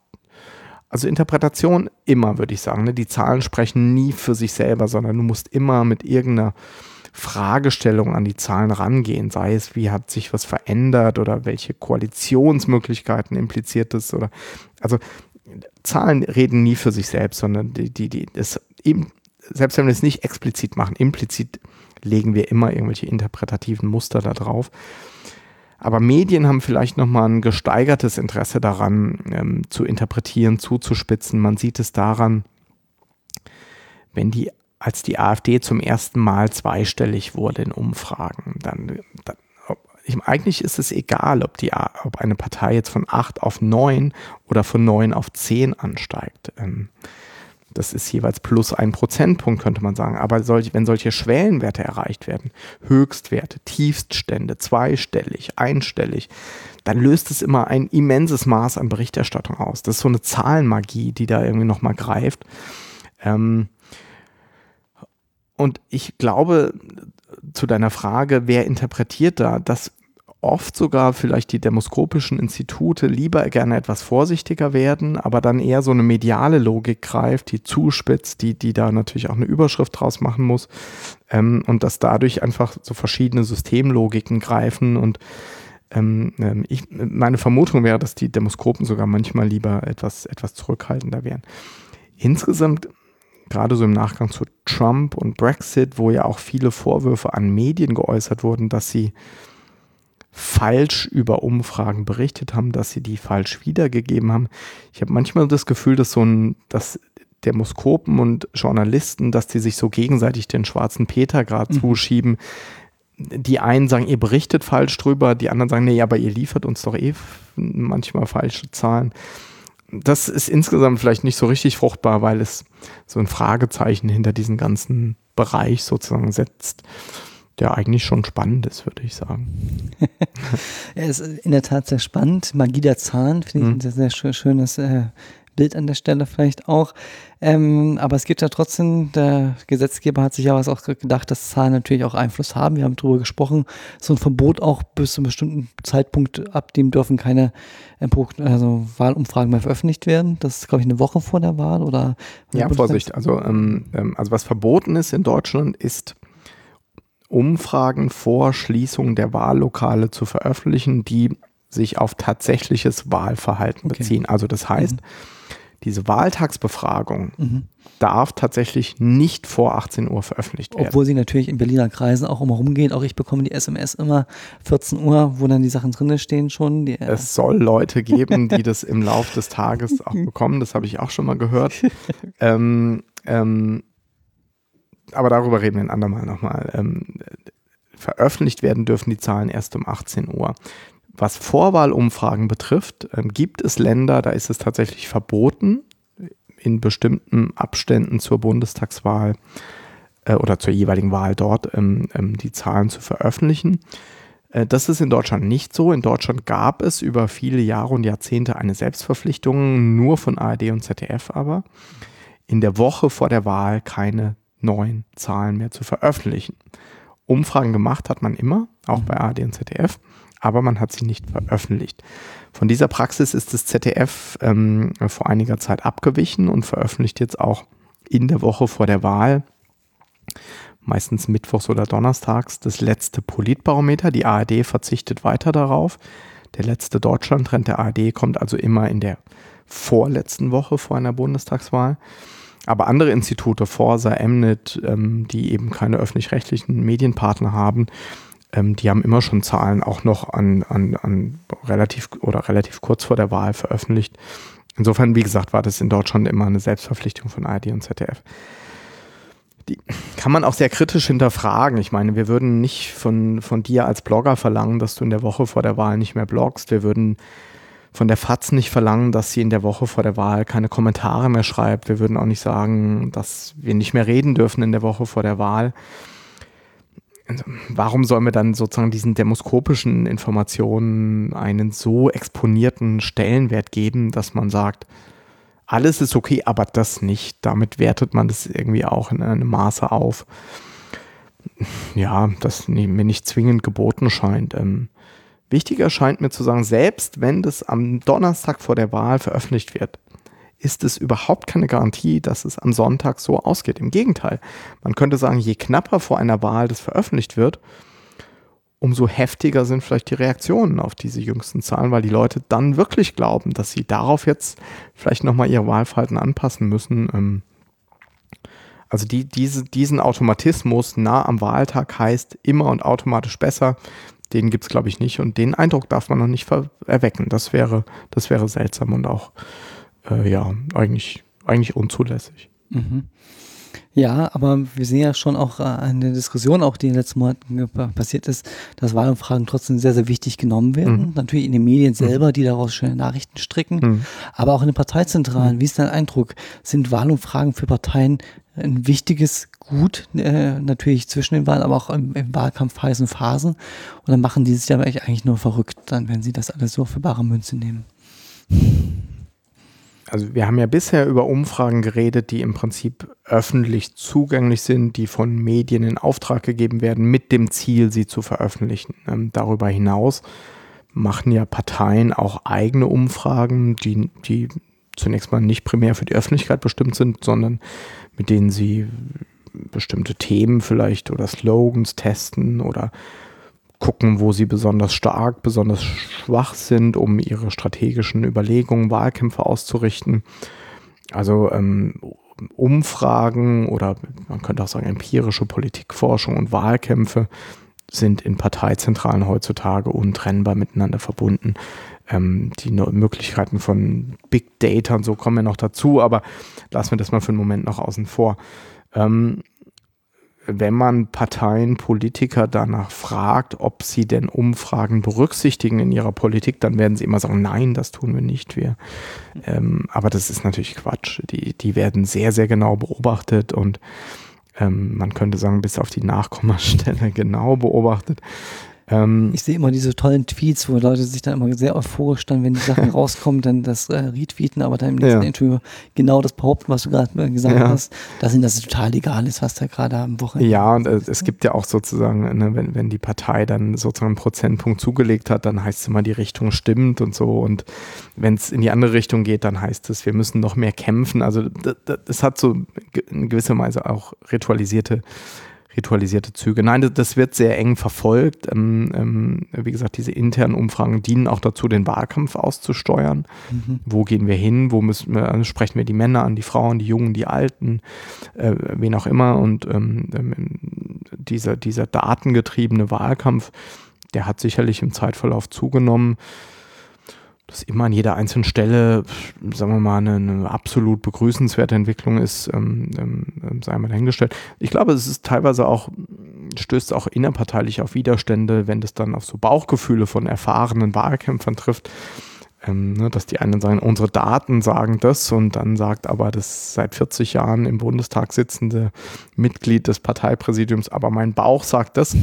Also Interpretation immer, würde ich sagen. Ne? Die Zahlen sprechen nie für sich selber, sondern du musst immer mit irgendeiner Fragestellung an die Zahlen rangehen, sei es, wie hat sich was verändert oder welche Koalitionsmöglichkeiten impliziert es oder also Zahlen reden nie für sich selbst, sondern die, die, die, das eben, selbst wenn wir es nicht explizit machen, implizit legen wir immer irgendwelche interpretativen Muster da drauf. Aber Medien haben vielleicht nochmal ein gesteigertes Interesse daran, ähm, zu interpretieren, zuzuspitzen. Man sieht es daran, wenn die als die AfD zum ersten Mal zweistellig wurde in Umfragen, dann, dann ich, eigentlich ist es egal, ob, die, ob eine Partei jetzt von 8 auf 9 oder von 9 auf 10 ansteigt. Ähm, Das ist jeweils plus ein Prozentpunkt, könnte man sagen. Aber solch, wenn solche Schwellenwerte erreicht werden, Höchstwerte, Tiefststände, zweistellig, einstellig, dann löst es immer ein immenses Maß an Berichterstattung aus. Das ist so eine Zahlenmagie, die da irgendwie nochmal greift. Ähm und ich glaube, zu deiner Frage, wer interpretiert da, dass oft sogar vielleicht die demoskopischen Institute lieber gerne etwas vorsichtiger werden, aber dann eher so eine mediale Logik greift, die zuspitzt, die, die da natürlich auch eine Überschrift draus machen muss ähm, und dass dadurch einfach so verschiedene Systemlogiken greifen und ähm, ähm ich, meine Vermutung wäre, dass die Demoskopen sogar manchmal lieber etwas, etwas zurückhaltender wären. Insgesamt gerade so im Nachgang zu Trump und Brexit, wo ja auch viele Vorwürfe an Medien geäußert wurden, dass sie falsch über Umfragen berichtet haben, dass sie die falsch wiedergegeben haben. Ich habe manchmal das Gefühl, dass so ein, dass Demoskopen und Journalisten, dass die sich so gegenseitig den schwarzen Peter gerade mhm. zuschieben. Die einen sagen, ihr berichtet falsch drüber, die anderen sagen, nee, aber ihr liefert uns doch eh manchmal falsche Zahlen. Das ist insgesamt vielleicht nicht so richtig fruchtbar, weil es so ein Fragezeichen hinter diesen ganzen Bereich sozusagen setzt der eigentlich schon spannend ist, würde ich sagen. [laughs] ja, ist in der Tat sehr spannend. Magie der Zahlen finde ich mhm. ein sehr, sehr schönes äh, Bild an der Stelle vielleicht auch. Ähm, aber es gibt ja trotzdem, der Gesetzgeber hat sich ja was auch gedacht, dass Zahlen natürlich auch Einfluss haben. Wir haben darüber gesprochen, so ein Verbot auch bis zu einem bestimmten Zeitpunkt, ab dem dürfen keine äh, also Wahlumfragen mehr veröffentlicht werden. Das ist, glaube ich, eine Woche vor der Wahl oder? Ja, Vorsicht. Also, ähm, ähm, also was verboten ist in Deutschland ist Umfragen vor Schließung der Wahllokale zu veröffentlichen, die sich auf tatsächliches Wahlverhalten okay. beziehen. Also das heißt, mhm. Diese Wahltagsbefragung mhm. darf tatsächlich nicht vor 18 Uhr veröffentlicht werden. Obwohl sie natürlich in Berliner Kreisen auch immer rumgehen. Auch ich bekomme die SMS immer 14 Uhr, wo dann die Sachen drin stehen schon. Die, äh es soll Leute geben, die [laughs] das im Laufe des Tages auch bekommen. Das habe ich auch schon mal gehört. [laughs] ähm, ähm, aber darüber reden wir ein andermal nochmal. Ähm, veröffentlicht werden dürfen die Zahlen erst um 18 Uhr. Was Vorwahlumfragen betrifft, ähm, gibt es Länder, da ist es tatsächlich verboten, in bestimmten Abständen zur Bundestagswahl äh, oder zur jeweiligen Wahl dort ähm, ähm, die Zahlen zu veröffentlichen. Äh, das ist in Deutschland nicht so. In Deutschland gab es über viele Jahre und Jahrzehnte eine Selbstverpflichtung, nur von ARD und ZDF aber, in der Woche vor der Wahl keine neuen Zahlen mehr zu veröffentlichen. Umfragen gemacht hat man immer, auch bei ARD und ZDF, aber man hat sie nicht veröffentlicht. Von dieser Praxis ist das ZDF ähm, vor einiger Zeit abgewichen und veröffentlicht jetzt auch in der Woche vor der Wahl, meistens mittwochs oder donnerstags, das letzte Politbarometer. Die ARD verzichtet weiter darauf. Der letzte Deutschlandtrend der ARD kommt also immer in der vorletzten Woche vor einer Bundestagswahl. Aber andere Institute, Forsa, Mnet, ähm, die eben keine öffentlich-rechtlichen Medienpartner haben, ähm, die haben immer schon Zahlen auch noch an, an, an relativ oder relativ kurz vor der Wahl veröffentlicht. Insofern, wie gesagt, war das in Deutschland immer eine Selbstverpflichtung von ARD und ZDF. Die kann man auch sehr kritisch hinterfragen. Ich meine, wir würden nicht von, von dir als Blogger verlangen, dass du in der Woche vor der Wahl nicht mehr bloggst. Wir würden von der FAZ nicht verlangen, dass sie in der Woche vor der Wahl keine Kommentare mehr schreibt. Wir würden auch nicht sagen, dass wir nicht mehr reden dürfen in der Woche vor der Wahl. Also, warum sollen wir dann sozusagen diesen demoskopischen Informationen einen so exponierten Stellenwert geben, dass man sagt, alles ist okay, aber das nicht. Damit wertet man das irgendwie auch in einem Maße auf. Ja, das mir nicht zwingend geboten scheint. Ähm, Wichtiger scheint mir zu sagen, selbst wenn das am Donnerstag vor der Wahl veröffentlicht wird, ist es überhaupt keine Garantie, dass es am Sonntag so ausgeht. Im Gegenteil, man könnte sagen, je knapper vor einer Wahl das veröffentlicht wird, umso heftiger sind vielleicht die Reaktionen auf diese jüngsten Zahlen, weil die Leute dann wirklich glauben, dass sie darauf jetzt vielleicht nochmal ihr Wahlverhalten anpassen müssen. Ähm, also die, diese, diesen Automatismus nah am Wahltag heißt immer und automatisch besser. Den gibt es, glaube ich, nicht. Und den Eindruck darf man noch nicht erwecken. Das wäre, das wäre seltsam und auch äh, ja, eigentlich, eigentlich unzulässig. Mhm. Ja, aber wir sehen ja schon auch äh, in der Diskussion, auch die in den letzten Monaten passiert ist, dass Wahlumfragen trotzdem sehr, sehr wichtig genommen werden. Mhm. Natürlich in den Medien mhm. selber, die daraus schöne Nachrichten stricken, mhm. aber auch in den Parteizentralen. Mhm. Wie ist dein Eindruck? Sind Wahlumfragen für Parteien ein wichtiges Gut, äh, natürlich zwischen den Wahlen, aber auch im, im Wahlkampf heißen Phasen? Oder machen die sich aber eigentlich nur verrückt dann, wenn sie das alles so für bare Münze nehmen? also wir haben ja bisher über Umfragen geredet, die im Prinzip öffentlich zugänglich sind, die von Medien in Auftrag gegeben werden, mit dem Ziel, sie zu veröffentlichen. Ähm, darüber hinaus machen ja Parteien auch eigene Umfragen, die, die zunächst mal nicht primär für die Öffentlichkeit bestimmt sind, sondern mit denen sie bestimmte Themen vielleicht oder Slogans testen oder gucken, wo sie besonders stark, besonders schwach sind, um ihre strategischen Überlegungen, Wahlkämpfe auszurichten. Also ähm, Umfragen oder man könnte auch sagen empirische Politikforschung und Wahlkämpfe sind in Parteizentralen heutzutage untrennbar miteinander verbunden. Ähm, die Möglichkeiten von Big Data und so kommen ja noch dazu, aber lassen wir das mal für einen Moment noch außen vor. Ähm, wenn man Parteien, Politiker danach fragt, ob sie denn Umfragen berücksichtigen in ihrer Politik, dann werden sie immer sagen, nein, das tun wir nicht. Wir, ähm, aber das ist natürlich Quatsch. Die, die werden sehr, sehr genau beobachtet und ähm, man könnte sagen, bis auf die Nachkommastelle [laughs] genau beobachtet. Ähm, ich sehe immer diese tollen Tweets, wo Leute sich dann immer sehr euphorisch dann, wenn die Sachen [laughs] rauskommen, dann das äh, retweeten, aber dann im nächsten ja. Interview genau das behaupten, was du gerade äh, gesagt ja. hast, dass ihnen das total egal ist, was da gerade am Wochenende Ja, und äh, es gibt ja auch sozusagen, ne, wenn, wenn die Partei dann sozusagen einen Prozentpunkt zugelegt hat, dann heißt es immer, die Richtung stimmt und so. Und wenn es in die andere Richtung geht, dann heißt es, wir müssen noch mehr kämpfen. Also das, das hat so in gewisser Weise auch ritualisierte ritualisierte Züge. Nein, das wird sehr eng verfolgt. Ähm, ähm, wie gesagt, diese internen Umfragen dienen auch dazu, den Wahlkampf auszusteuern. Mhm. Wo gehen wir hin? Wo müssen wir, also sprechen wir die Männer an, die Frauen, die Jungen, die Alten, äh, wen auch immer. Und ähm, ähm dieser, dieser datengetriebene Wahlkampf, der hat sicherlich im Zeitverlauf zugenommen dass immer an jeder einzelnen Stelle, sagen wir mal, eine, eine absolut begrüßenswerte Entwicklung ist, ähm, ähm, sei mal dahingestellt. Ich glaube, es ist teilweise auch, stößt auch innerparteilich auf Widerstände, wenn das dann auf so Bauchgefühle von erfahrenen Wahlkämpfern trifft. Ähm, ne, dass die einen sagen, unsere Daten sagen das und dann sagt aber das seit 40 Jahren im Bundestag sitzende Mitglied des Parteipräsidiums, aber mein Bauch sagt das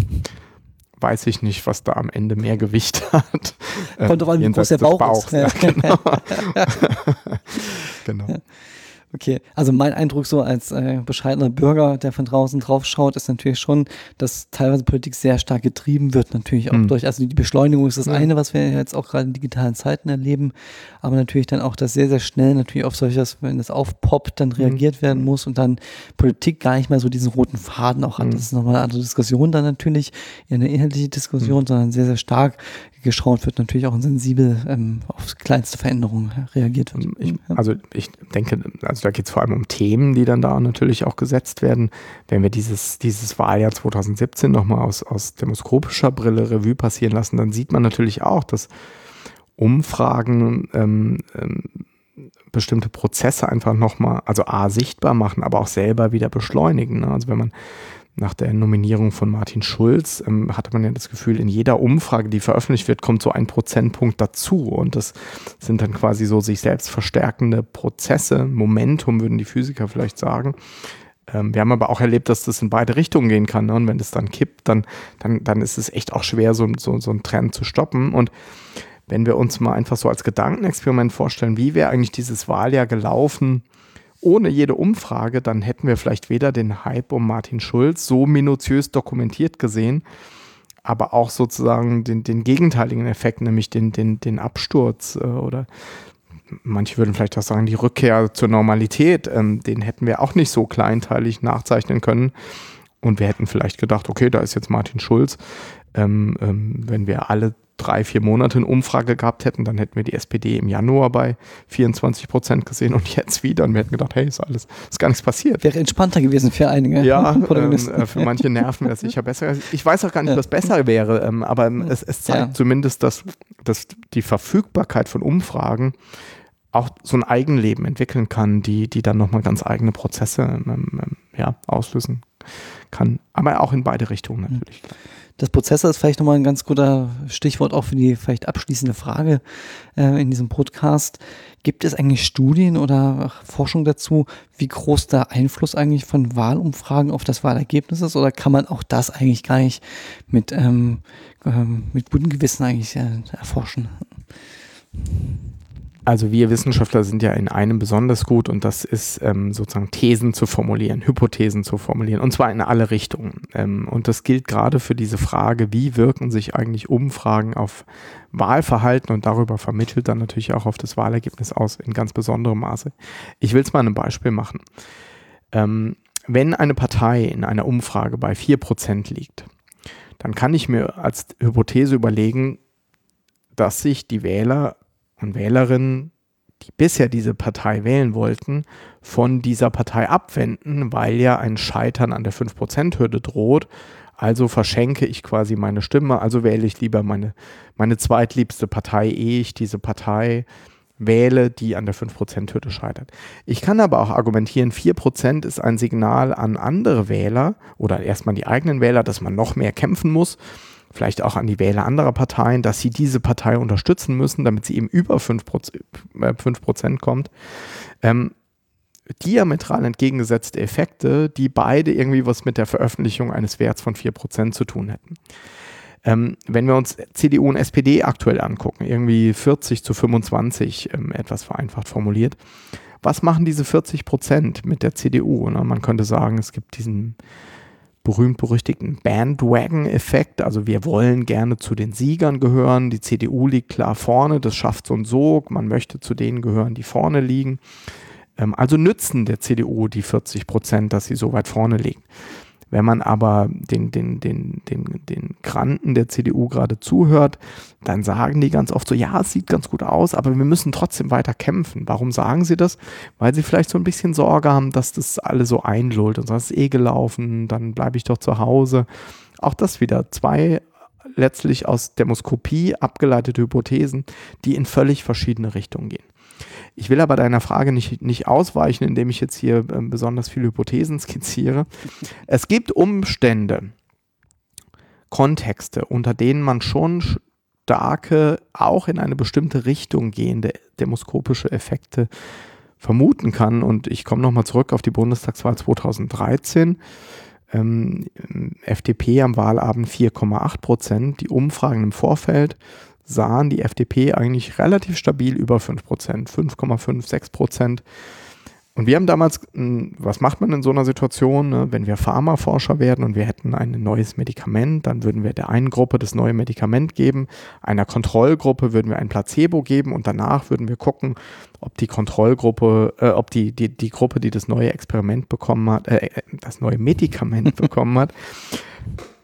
weiß ich nicht, was da am Ende mehr Gewicht [laughs] hat. Kommt doch an, wie groß der Bauch Bauchs. ist. Ja, genau. [laughs] [laughs] genau. Okay, also mein Eindruck so als äh, bescheidener Bürger, der von draußen drauf schaut, ist natürlich schon, dass teilweise Politik sehr stark getrieben wird, natürlich auch mhm. durch, also die Beschleunigung ist das mhm. eine, was wir jetzt auch gerade in digitalen Zeiten erleben, aber natürlich dann auch, dass sehr, sehr schnell natürlich auf solches, wenn das aufpoppt, dann mhm. reagiert mhm. werden muss und dann Politik gar nicht mehr so diesen roten Faden auch hat. Mhm. Das ist nochmal eine andere Diskussion dann natürlich, eine inhaltliche Diskussion, mhm. sondern sehr, sehr stark geschaut wird, natürlich auch sensibel ähm, auf kleinste Veränderungen reagiert wird. Ich, also ich denke, also da geht es vor allem um Themen, die dann da natürlich auch gesetzt werden. Wenn wir dieses, dieses Wahljahr 2017 nochmal aus, aus demoskopischer Brille Revue passieren lassen, dann sieht man natürlich auch, dass Umfragen ähm, ähm, bestimmte Prozesse einfach nochmal, also A, sichtbar machen, aber auch selber wieder beschleunigen. Ne? Also wenn man nach der Nominierung von Martin Schulz ähm, hatte man ja das Gefühl, in jeder Umfrage, die veröffentlicht wird, kommt so ein Prozentpunkt dazu. Und das sind dann quasi so sich selbst verstärkende Prozesse. Momentum würden die Physiker vielleicht sagen. Ähm, wir haben aber auch erlebt, dass das in beide Richtungen gehen kann. Ne? Und wenn das dann kippt, dann, dann, dann ist es echt auch schwer, so, so, so einen Trend zu stoppen. Und wenn wir uns mal einfach so als Gedankenexperiment vorstellen, wie wäre eigentlich dieses Wahljahr gelaufen, ohne jede Umfrage, dann hätten wir vielleicht weder den Hype um Martin Schulz so minutiös dokumentiert gesehen, aber auch sozusagen den, den gegenteiligen Effekt, nämlich den, den, den Absturz äh, oder manche würden vielleicht auch sagen, die Rückkehr zur Normalität, ähm, den hätten wir auch nicht so kleinteilig nachzeichnen können. Und wir hätten vielleicht gedacht, okay, da ist jetzt Martin Schulz. Ähm, ähm, wenn wir alle drei, vier Monate eine Umfrage gehabt hätten, dann hätten wir die SPD im Januar bei 24 Prozent gesehen und jetzt wieder. Und wir hätten gedacht, hey, ist alles, ist gar nichts passiert. Wäre entspannter gewesen für einige. Ja, [laughs] ähm, äh, für manche Nerven wäre es sicher besser. Ich weiß auch gar nicht, ja. was besser wäre, ähm, aber es, es zeigt ja. zumindest, dass, dass die Verfügbarkeit von Umfragen auch so ein Eigenleben entwickeln kann, die, die dann nochmal ganz eigene Prozesse ähm, ähm ja, auslösen kann. Aber auch in beide Richtungen hm. natürlich. Das Prozessor ist vielleicht nochmal ein ganz guter Stichwort auch für die vielleicht abschließende Frage äh, in diesem Podcast. Gibt es eigentlich Studien oder Forschung dazu, wie groß der Einfluss eigentlich von Wahlumfragen auf das Wahlergebnis ist? Oder kann man auch das eigentlich gar nicht mit, ähm, ähm, mit gutem Gewissen eigentlich äh, erforschen? Also wir Wissenschaftler sind ja in einem besonders gut und das ist ähm, sozusagen Thesen zu formulieren, Hypothesen zu formulieren und zwar in alle Richtungen. Ähm, und das gilt gerade für diese Frage, wie wirken sich eigentlich Umfragen auf Wahlverhalten und darüber vermittelt dann natürlich auch auf das Wahlergebnis aus in ganz besonderem Maße. Ich will es mal ein Beispiel machen. Ähm, wenn eine Partei in einer Umfrage bei 4% liegt, dann kann ich mir als Hypothese überlegen, dass sich die Wähler und Wählerinnen, die bisher diese Partei wählen wollten, von dieser Partei abwenden, weil ja ein Scheitern an der 5%-Hürde droht. Also verschenke ich quasi meine Stimme, also wähle ich lieber meine, meine zweitliebste Partei, ehe ich diese Partei wähle, die an der 5%-Hürde scheitert. Ich kann aber auch argumentieren, 4% ist ein Signal an andere Wähler oder erstmal die eigenen Wähler, dass man noch mehr kämpfen muss vielleicht auch an die Wähler anderer Parteien, dass sie diese Partei unterstützen müssen, damit sie eben über 5%, äh, 5 kommt. Ähm, diametral entgegengesetzte Effekte, die beide irgendwie was mit der Veröffentlichung eines Werts von 4% zu tun hätten. Ähm, wenn wir uns CDU und SPD aktuell angucken, irgendwie 40 zu 25, ähm, etwas vereinfacht formuliert, was machen diese 40 Prozent mit der CDU? Ne? Man könnte sagen, es gibt diesen berühmt-berüchtigten Bandwagon-Effekt. Also wir wollen gerne zu den Siegern gehören. Die CDU liegt klar vorne, das schafft so und so. Man möchte zu denen gehören, die vorne liegen. Ähm, also nützen der CDU die 40 Prozent, dass sie so weit vorne liegen. Wenn man aber den, den, den, den, den Granten der CDU gerade zuhört, dann sagen die ganz oft so, ja, es sieht ganz gut aus, aber wir müssen trotzdem weiter kämpfen. Warum sagen sie das? Weil sie vielleicht so ein bisschen Sorge haben, dass das alle so einlullt und sagt, es ist eh gelaufen, dann bleibe ich doch zu Hause. Auch das wieder zwei letztlich aus Demoskopie abgeleitete Hypothesen, die in völlig verschiedene Richtungen gehen. Ich will aber deiner Frage nicht, nicht ausweichen, indem ich jetzt hier äh, besonders viele Hypothesen [laughs] skizziere. Es gibt Umstände, Kontexte, unter denen man schon starke, auch in eine bestimmte Richtung gehende demoskopische Effekte vermuten kann. Und ich komme nochmal zurück auf die Bundestagswahl 2013. Ähm, FDP am Wahlabend 4,8 Prozent. Die Umfragen im Vorfeld sahen die FDP eigentlich relativ stabil über 5%, 5,5, 6%. Und wir haben damals, hm, was macht man in so einer Situation, ne? wenn wir Pharmaforscher werden und wir hätten ein neues Medikament, dann würden wir der einen Gruppe das neue Medikament geben, einer Kontrollgruppe würden wir ein Placebo geben und danach würden wir gucken, ob die Kontrollgruppe, äh, ob die, die, die Gruppe, die das neue Experiment bekommen hat, äh, äh das neue Medikament [laughs] bekommen hat,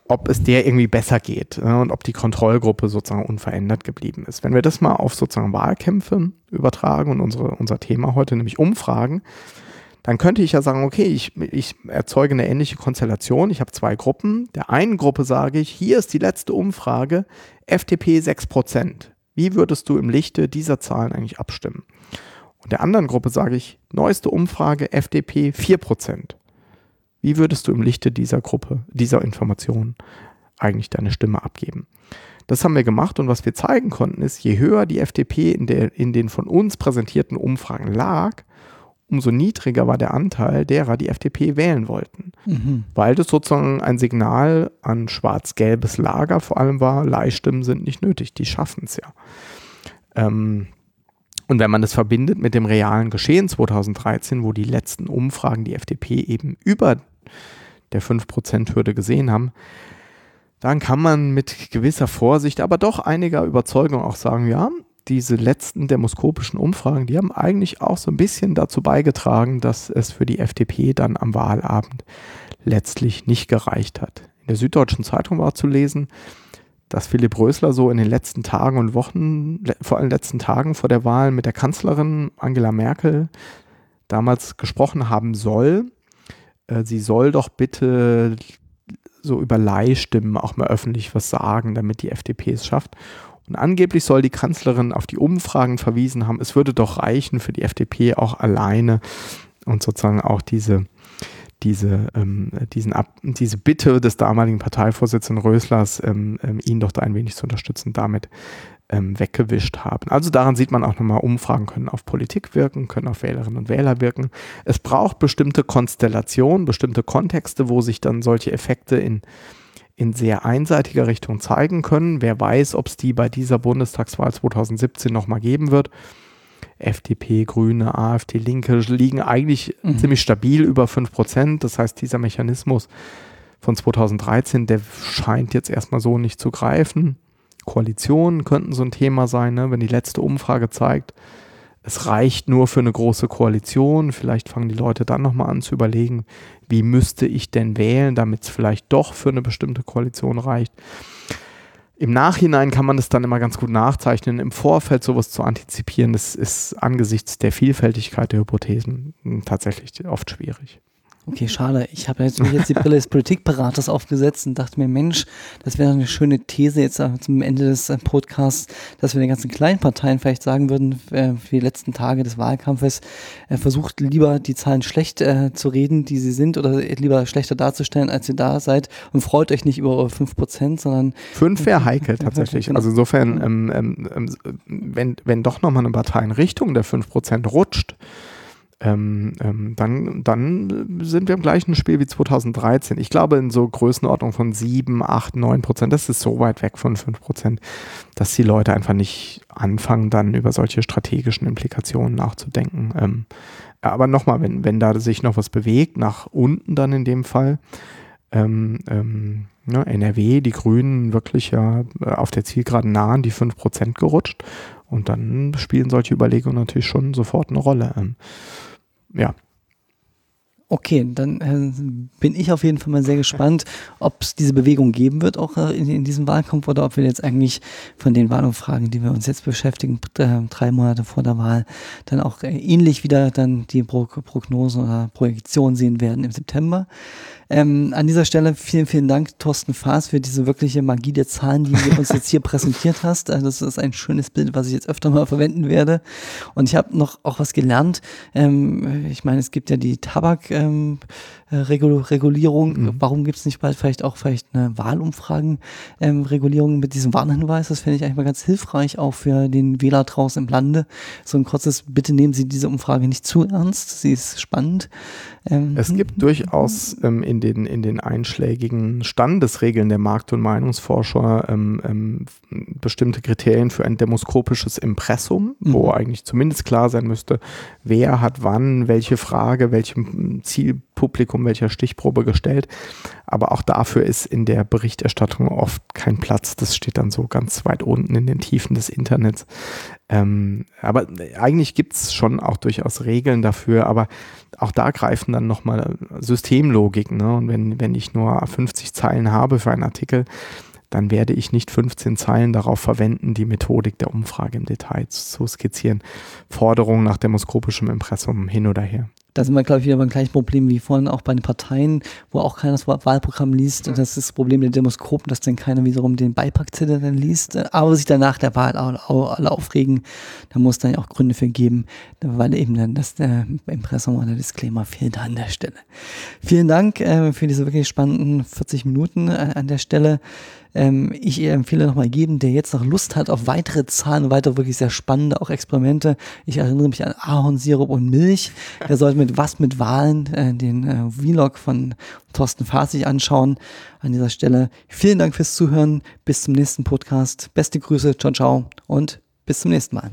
ob es der irgendwie besser geht äh, und ob die Kontrollgruppe sozusagen unverändert geblieben ist. Wenn wir das mal auf sozusagen Wahlkämpfe übertragen und unsere, unser Thema heute nämlich Umfragen, dann könnte ich ja sagen, okay, ich, ich erzeuge eine ähnliche Konstellation. Ich habe zwei Gruppen. Der einen Gruppe sage ich, hier ist die letzte Umfrage, FDP 6%. Wie würdest du im Lichte dieser Zahlen eigentlich abstimmen? Und der anderen Gruppe sage ich, neueste Umfrage, FDP 4%. Wie würdest du im Lichte dieser Gruppe, dieser Informationen eigentlich deine Stimme abgeben? Das haben wir gemacht und was wir zeigen konnten ist, je höher die FDP in, der, in den von uns präsentierten Umfragen lag, umso niedriger war der Anteil derer, die FDP wählen wollten. Mhm. Weil das sozusagen ein Signal an schwarz-gelbes Lager vor allem war, Leihstimmen sind nicht nötig, die schaffen es ja. Ähm, und wenn man das verbindet mit dem realen Geschehen 2013, wo die letzten Umfragen die FDP eben über der 5%-Hürde gesehen haben, dann kann man mit gewisser Vorsicht, aber doch einiger Überzeugung auch sagen, ja, diese letzten demoskopischen Umfragen, die haben eigentlich auch so ein bisschen dazu beigetragen, dass es für die FDP dann am Wahlabend letztlich nicht gereicht hat. In der Süddeutschen Zeitung war zu lesen, dass Philipp Rösler so in den letzten Tagen und Wochen, vor allem letzten Tagen vor der Wahl mit der Kanzlerin Angela Merkel damals gesprochen haben soll. Äh, sie soll doch bitte so über Leihstimmen auch mal öffentlich was sagen, damit die FDP es schafft. Und angeblich soll die Kanzlerin auf die Umfragen verwiesen haben, es würde doch reichen für die FDP auch alleine und sozusagen auch diese diese, ähm, diesen Ab diese Bitte des damaligen Parteivorsitzenden Röslers, ähm, ähm, ihn doch da ein wenig zu unterstützen, damit ähm, weggewischt haben. Also daran sieht man auch nochmal, Umfragen können auf Politik wirken, können auf Wählerinnen und Wähler wirken. Es braucht bestimmte Konstellationen, bestimmte Kontexte, wo sich dann solche Effekte in, in sehr einseitiger Richtung zeigen können. Wer weiß, ob es die bei dieser Bundestagswahl 2017 nochmal geben wird. FDP, Grüne, AfD, Linke liegen eigentlich mhm. ziemlich stabil über 5%. Das heißt, dieser Mechanismus von 2013, der scheint jetzt erstmal so nicht zu greifen. Koalitionen könnten so ein Thema sein, ne? wenn die letzte Umfrage zeigt, es reicht nur für eine große Koalition. Vielleicht fangen die Leute dann nochmal an zu überlegen, wie müsste ich denn wählen, damit es vielleicht doch für eine bestimmte Koalition reicht. Im Nachhinein kann man das dann immer ganz gut nachzeichnen. Im Vorfeld sowas zu antizipieren, das ist angesichts der Vielfältigkeit der Hypothesen tatsächlich oft schwierig. Okay, schade. Ich habe jetzt, jetzt die Brille des Politikberaters aufgesetzt und dachte mir, Mensch, das wäre eine schöne These jetzt zum Ende des äh, Podcasts, dass wir den ganzen kleinen Parteien vielleicht sagen würden, äh, für die letzten Tage des Wahlkampfes, äh, versucht lieber die Zahlen schlecht zu reden, die sie sind, oder lieber schlechter darzustellen, als ihr da seid und freut euch nicht über eure 5%, sondern. Fünf wäre [laughs] heikel tatsächlich. Genau. Also insofern, ähm, ähm, ähm, wenn, wenn doch nochmal eine Partei in Richtung der 5% rutscht, ähm, ähm, dann, dann sind wir im gleichen Spiel wie 2013. Ich glaube, in so Größenordnung von 7, 8, 9 Prozent, das ist so weit weg von 5 Prozent, dass die Leute einfach nicht anfangen, dann über solche strategischen Implikationen nachzudenken. Ähm, aber nochmal, wenn, wenn da sich noch was bewegt, nach unten dann in dem Fall, ähm, ähm, ne, NRW, die Grünen wirklich ja äh, auf der Zielgeraden nah an die 5% gerutscht. Und dann spielen solche Überlegungen natürlich schon sofort eine Rolle. Ja. Okay, dann äh, bin ich auf jeden Fall mal sehr gespannt, ob es diese Bewegung geben wird, auch äh, in, in, diesem Wahlkampf, oder ob wir jetzt eigentlich von den Wahlumfragen, die wir uns jetzt beschäftigen, äh, drei Monate vor der Wahl, dann auch äh, ähnlich wieder dann die Pro Prognosen oder Projektionen sehen werden im September. Ähm, an dieser Stelle vielen, vielen Dank, Thorsten Faas, für diese wirkliche Magie der Zahlen, die du [laughs] uns jetzt hier präsentiert hast. Also das ist ein schönes Bild, was ich jetzt öfter mal verwenden werde. Und ich habe noch auch was gelernt. Ähm, ich meine, es gibt ja die Tabakregulierung. Ähm, mhm. Warum gibt es nicht bald vielleicht auch vielleicht eine Wahlumfragenregulierung ähm, mit diesem Warnhinweis? Das finde ich eigentlich mal ganz hilfreich, auch für den Wähler draußen im Lande. So ein kurzes, bitte nehmen Sie diese Umfrage nicht zu ernst. Sie ist spannend. Ähm, es gibt durchaus ähm, in, den, in den einschlägigen Standesregeln der Markt- und Meinungsforscher ähm, ähm bestimmte Kriterien für ein demoskopisches Impressum, mhm. wo eigentlich zumindest klar sein müsste, wer hat wann welche Frage, welchem Zielpublikum, welcher Stichprobe gestellt. Aber auch dafür ist in der Berichterstattung oft kein Platz. Das steht dann so ganz weit unten in den Tiefen des Internets. Ähm, aber eigentlich gibt es schon auch durchaus Regeln dafür, aber auch da greifen dann nochmal Systemlogiken. Ne? Und wenn, wenn ich nur 50 Zeilen habe für einen Artikel, dann werde ich nicht 15 Zeilen darauf verwenden, die Methodik der Umfrage im Detail zu skizzieren. Forderungen nach demoskopischem Impressum hin oder her. Da sind wir, glaube ich, wieder beim gleichen Problem wie vorhin auch bei den Parteien, wo auch keiner das Wahlprogramm liest. Und das ist das Problem der Demoskopen, dass dann keiner wiederum den Beipackzettel dann liest. Aber sich danach der Wahl alle aufregen, da muss dann ja auch Gründe für geben, weil eben dann das der Impressum oder Disclaimer fehlt an der Stelle. Vielen Dank äh, für diese wirklich spannenden 40 Minuten äh, an der Stelle. Ähm, ich empfehle nochmal jedem, der jetzt noch Lust hat auf weitere Zahlen, weitere wirklich sehr spannende auch Experimente. Ich erinnere mich an Ahornsirup und Milch. Der sollte mit was mit Wahlen äh, den äh, Vlog von Thorsten Faas sich anschauen. An dieser Stelle vielen Dank fürs Zuhören. Bis zum nächsten Podcast. Beste Grüße, ciao, ciao und bis zum nächsten Mal.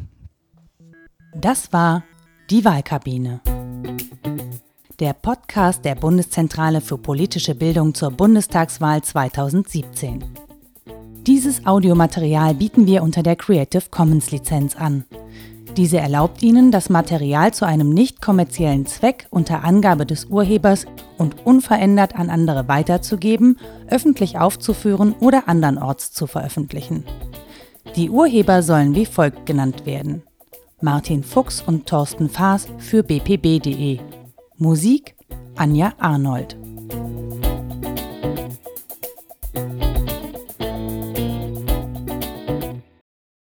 Das war die Wahlkabine. Der Podcast der Bundeszentrale für politische Bildung zur Bundestagswahl 2017. Dieses Audiomaterial bieten wir unter der Creative Commons Lizenz an. Diese erlaubt Ihnen, das Material zu einem nicht kommerziellen Zweck unter Angabe des Urhebers und unverändert an andere weiterzugeben, öffentlich aufzuführen oder andernorts zu veröffentlichen. Die Urheber sollen wie folgt genannt werden. Martin Fuchs und Thorsten Faas für bpb.de. Musik Anja Arnold.